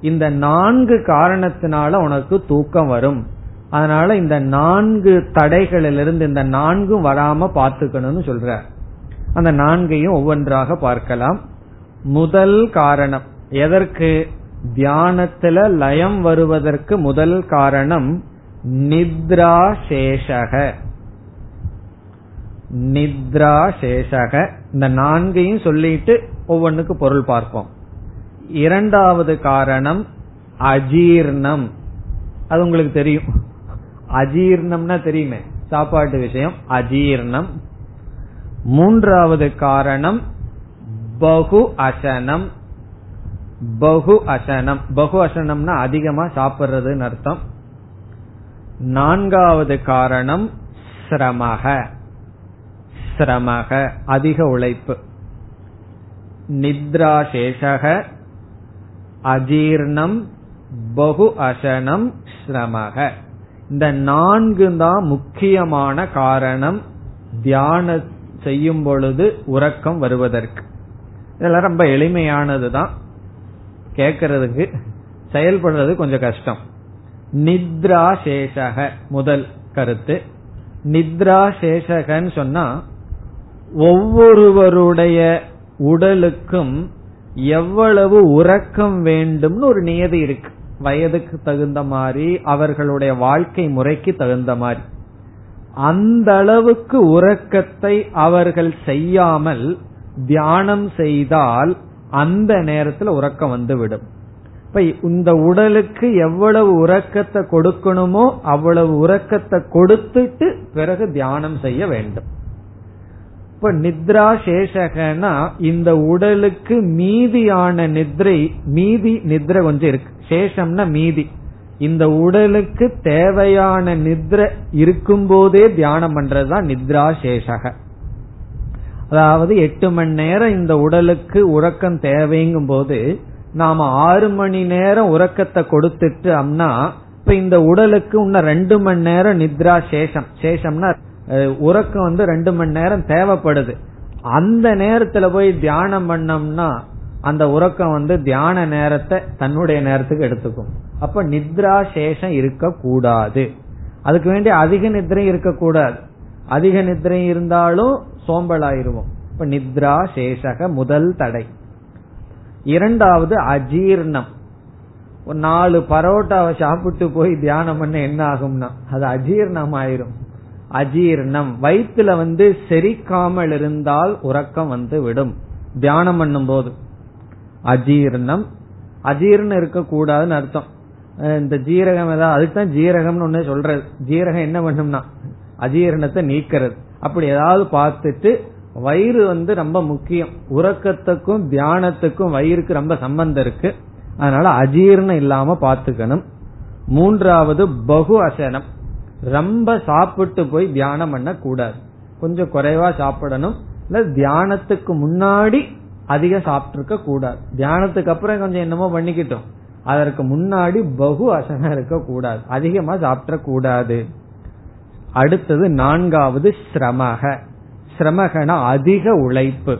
இந்த நான்கு காரணத்தினால உனக்கு தூக்கம் வரும். அதனால இந்த நான்கு தடைகளிலிருந்து இந்த நான்கும் வராம பாத்துக்கணும்னு சொல்றார். அந்த நான்கையும் ஒவ்வொன்றாக பார்க்கலாம். முதல் காரணம். எதற்கு? தியானத்துல லயம் வருவதற்கு முதல் காரணம் நித்ரா சேஷக நித்ரா சேஷக இந்த நான்கையும் சொல்லிட்டு ஒவ்வொன்றுக்கு பொருள் பார்ப்போம். இரண்டாவது காரணம் அஜீர்ணம். அது உங்களுக்கு தெரியும். அஜீர்ணம்னா தெரியுமே. சாப்பாட்டு விஷயம் அஜீர்ணம். மூன்றாவது காரணம் பகு அசனம். பகு அசனம். பகு அசனம்னா அதிகமா சாப்பிடுறதுன்னு அர்த்தம். நான்காவது காரணம் சிரமக. சிரமக அதிக உழைப்பு. நித்ரா சேஷக அஜீர்ணம் பகு அசனம் சிரமக. இந்த நான்கு தான் முக்கியமான காரணம். தியான செய்யும் பொழுது உறக்கம் வருவதற்கு. இதெல்லாம் ரொம்ப எளிமையானது தான் கேட்கறதுக்கு செயல்படுறது கொஞ்சம் கஷ்டம். நித்ரா சேஷக முதல் கருத்து. நித்ரா சேஷகன்னு சொன்னா ஒவ்வொருவருடைய உடலுக்கும் எவ்வளவு உறக்கம் வேண்டும்னு ஒரு நியதி இருக்கு. வயதுக்கு தகுந்த மாதிரி அவர்களுடைய வாழ்க்கை முறைக்கு தகுந்த மாதிரி. அந்த அளவுக்கு உறக்கத்தை அவர்கள் செய்யாமல் தியானம் செய்தால் அந்த நேரத்தில் உறக்கம் வந்துவிடும். இப்ப இந்த உடலுக்கு எவ்வளவு உறக்கத்தை கொடுக்கணுமோ அவ்வளவு உறக்கத்தை கொடுத்துட்டு பிறகு தியானம் செய்ய வேண்டும். இப்ப நித்ரா சேஷகனா இந்த உடலுக்கு மீதியான நித்ரை மீதி நித்ரை கொஞ்சம் இருக்கு. சேஷம்னா மீதி. இந்த உடலுக்கு தேவையான நித்ர இருக்கும் போதே தியானம் பண்றதுதான் நித்ரா சேஷக. அதாவது எட்டு மணி நேரம் இந்த உடலுக்கு உறக்கம் தேவைங்கும் போது நாம ஆறு மணி நேரம் உறக்கத்தை கொடுத்துட்டோம்னா இப்ப இந்த உடலுக்கு இன்னும் ரெண்டு மணி நேரம் நித்ரா சேஷம். சேஷம்னா உறக்கம் வந்து ரெண்டு மணி நேரம் தேவைப்படுது. அந்த நேரத்துல போய் தியானம் பண்ணோம்னா அந்த உறக்கம் வந்து தியான நேரத்தை தன்னுடைய நேரத்துக்கு எடுத்துக்கும். அப்ப நித்ரா சேஷம் இருக்க கூடாது அதுக்கு வேண்டி அதிக நித்திரை இருக்கக்கூடாது. அதிக நித்திரை இருந்தாலும் சோம்பலாயிருவோம். இப்ப நித்ரா சேஷக முதல் தடை. இரண்டாவது அஜீர்ணம். ஒரு நாலு பரோட்டாவை சாப்பிட்டு போய் தியானம் பண்ண என்ன ஆகும்னா அது அஜீர்ணம் ஆயிரும் அஜீர்ணம். வயிற்றுல வந்து செரிக்காமல் இருந்தால் உறக்கம் வந்து விடும். தியானம் பண்ணும் போது அஜீர்ணம். அஜீர்ணம் இருக்கக்கூடாதுன்னு அர்த்தம். இந்த ஜீரகம் ஏதாவது அதுக்கு தான் ஜீரகம்னு ஒன்னு சொல்றது. ஜீரகம் என்ன பண்ணும்னா அஜீரணத்தை நீக்கிறது. அப்படி ஏதாவது பார்த்துட்டு வயிறு வந்து ரொம்ப முக்கியம். உறக்கத்துக்கும் தியானத்துக்கும் வயிறுக்கு ரொம்ப சம்பந்தம் இருக்கு. அதனால அஜீர்ணம் இல்லாம பாத்துக்கணும் மூன்றாவது பகு அசனம். ரொம்ப சாப்பிட்டு போய் தியானம் பண்ண கூடாது கொஞ்சம் குறைவா சாப்பிடணும். இல்ல தியானத்துக்கு முன்னாடி அதிகம் சாப்பிட்டுருக்க கூடாது. தியானத்துக்கு அப்புறம் கொஞ்சம் என்னமோ பண்ணிக்கிட்டோம். அதற்கு முன்னாடி பகு அசனம் இருக்க கூடாது அதிகமா சாப்பிட கூடாது அடுத்தது நான்காவது சிரமக. சிரமகன அதிக உழைப்பு.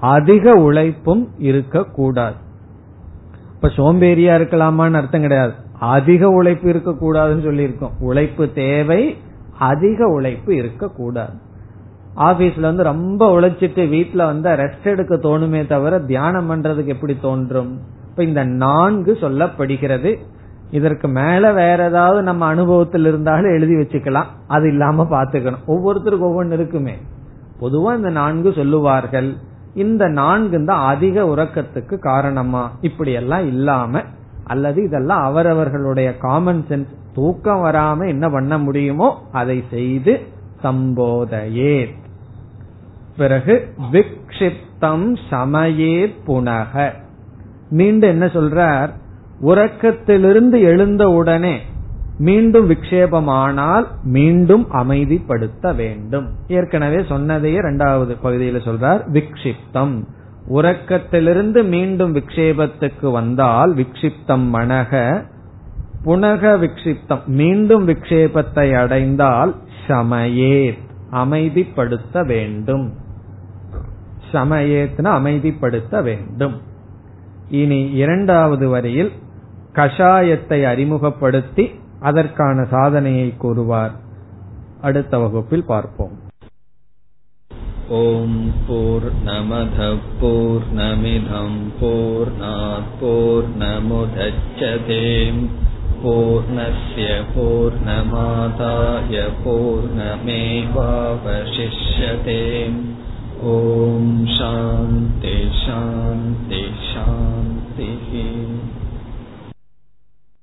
அதிக உழைப்பும் இருக்கக்கூடாது. இப்ப சோம்பேறியா இருக்கலாமான்னு அர்த்தம் கிடையாது. அதிக உழைப்பு இருக்கக்கூடாதுன்னு சொல்லியிருக்கோம். உழைப்பு தேவை அதிக உழைப்பு இருக்கக்கூடாது. ஆபீஸ்ல வந்து ரொம்ப உழைச்சிட்டு வீட்டுல வந்து ரெஸ்ட் எடுக்க தோணுமே தவிர தியானம் பண்றதுக்கு எப்படி தோன்றும்? இப்ப இந்த நான்கு சொல்லப்படுகிறது. இதற்கு மேல வேற ஏதாவது நம்ம அனுபவத்தில் இருந்தாலும் எழுதி வச்சுக்கலாம். அது இல்லாம பாத்துக்கணும் ஒவ்வொருத்தருக்கும் ஒவ்வொன்று இருக்குமே. பொதுவா இந்த நான்கு சொல்லுவார்கள். இந்த நான்கு தான் அதிக உறக்கத்துக்கு காரணமா? இப்படி எல்லாம் இல்லாம அல்லது இதெல்லாம் அவரவர்களுடைய காமன் சென்ஸ் தூக்கம் வராம என்ன பண்ண முடியுமோ அதை செய்து சம்போதையே பிறகு விக்ஷிப்தம் சமயே புனக. மீண்டும் என்ன சொல்றார்? உறக்கத்திலிருந்து எழுந்த உடனே மீண்டும் விக்ஷேபமானால் மீண்டும் அமைதிப்படுத்த வேண்டும். ஏற்கனவே சொன்னதையே இரண்டாவது பகுதியில் சொல்றார் விக்ஷிப்தம். உறக்கத்திலிருந்து மீண்டும் விக்ஷேபத்துக்கு வந்தால் விக்ஷிப்தம் மனக புனக விக்ஷிப்தம். மீண்டும் விக்ஷேபத்தை அடைந்தால் சமயே அமைதிப்படுத்த வேண்டும். சமயேத்ன அமைதிப்படுத்த வேண்டும். இனி இரண்டாவது வரியில் கஷாயத்தை அறிமுகப்படுத்தி அதற்கான சாதனையை கூறுவார். அடுத்த வகுப்பில் பார்ப்போம். ஓம் போர் நமத போர் நமிதம் போர் போர் நமுதச்சதேம் பூர்ணய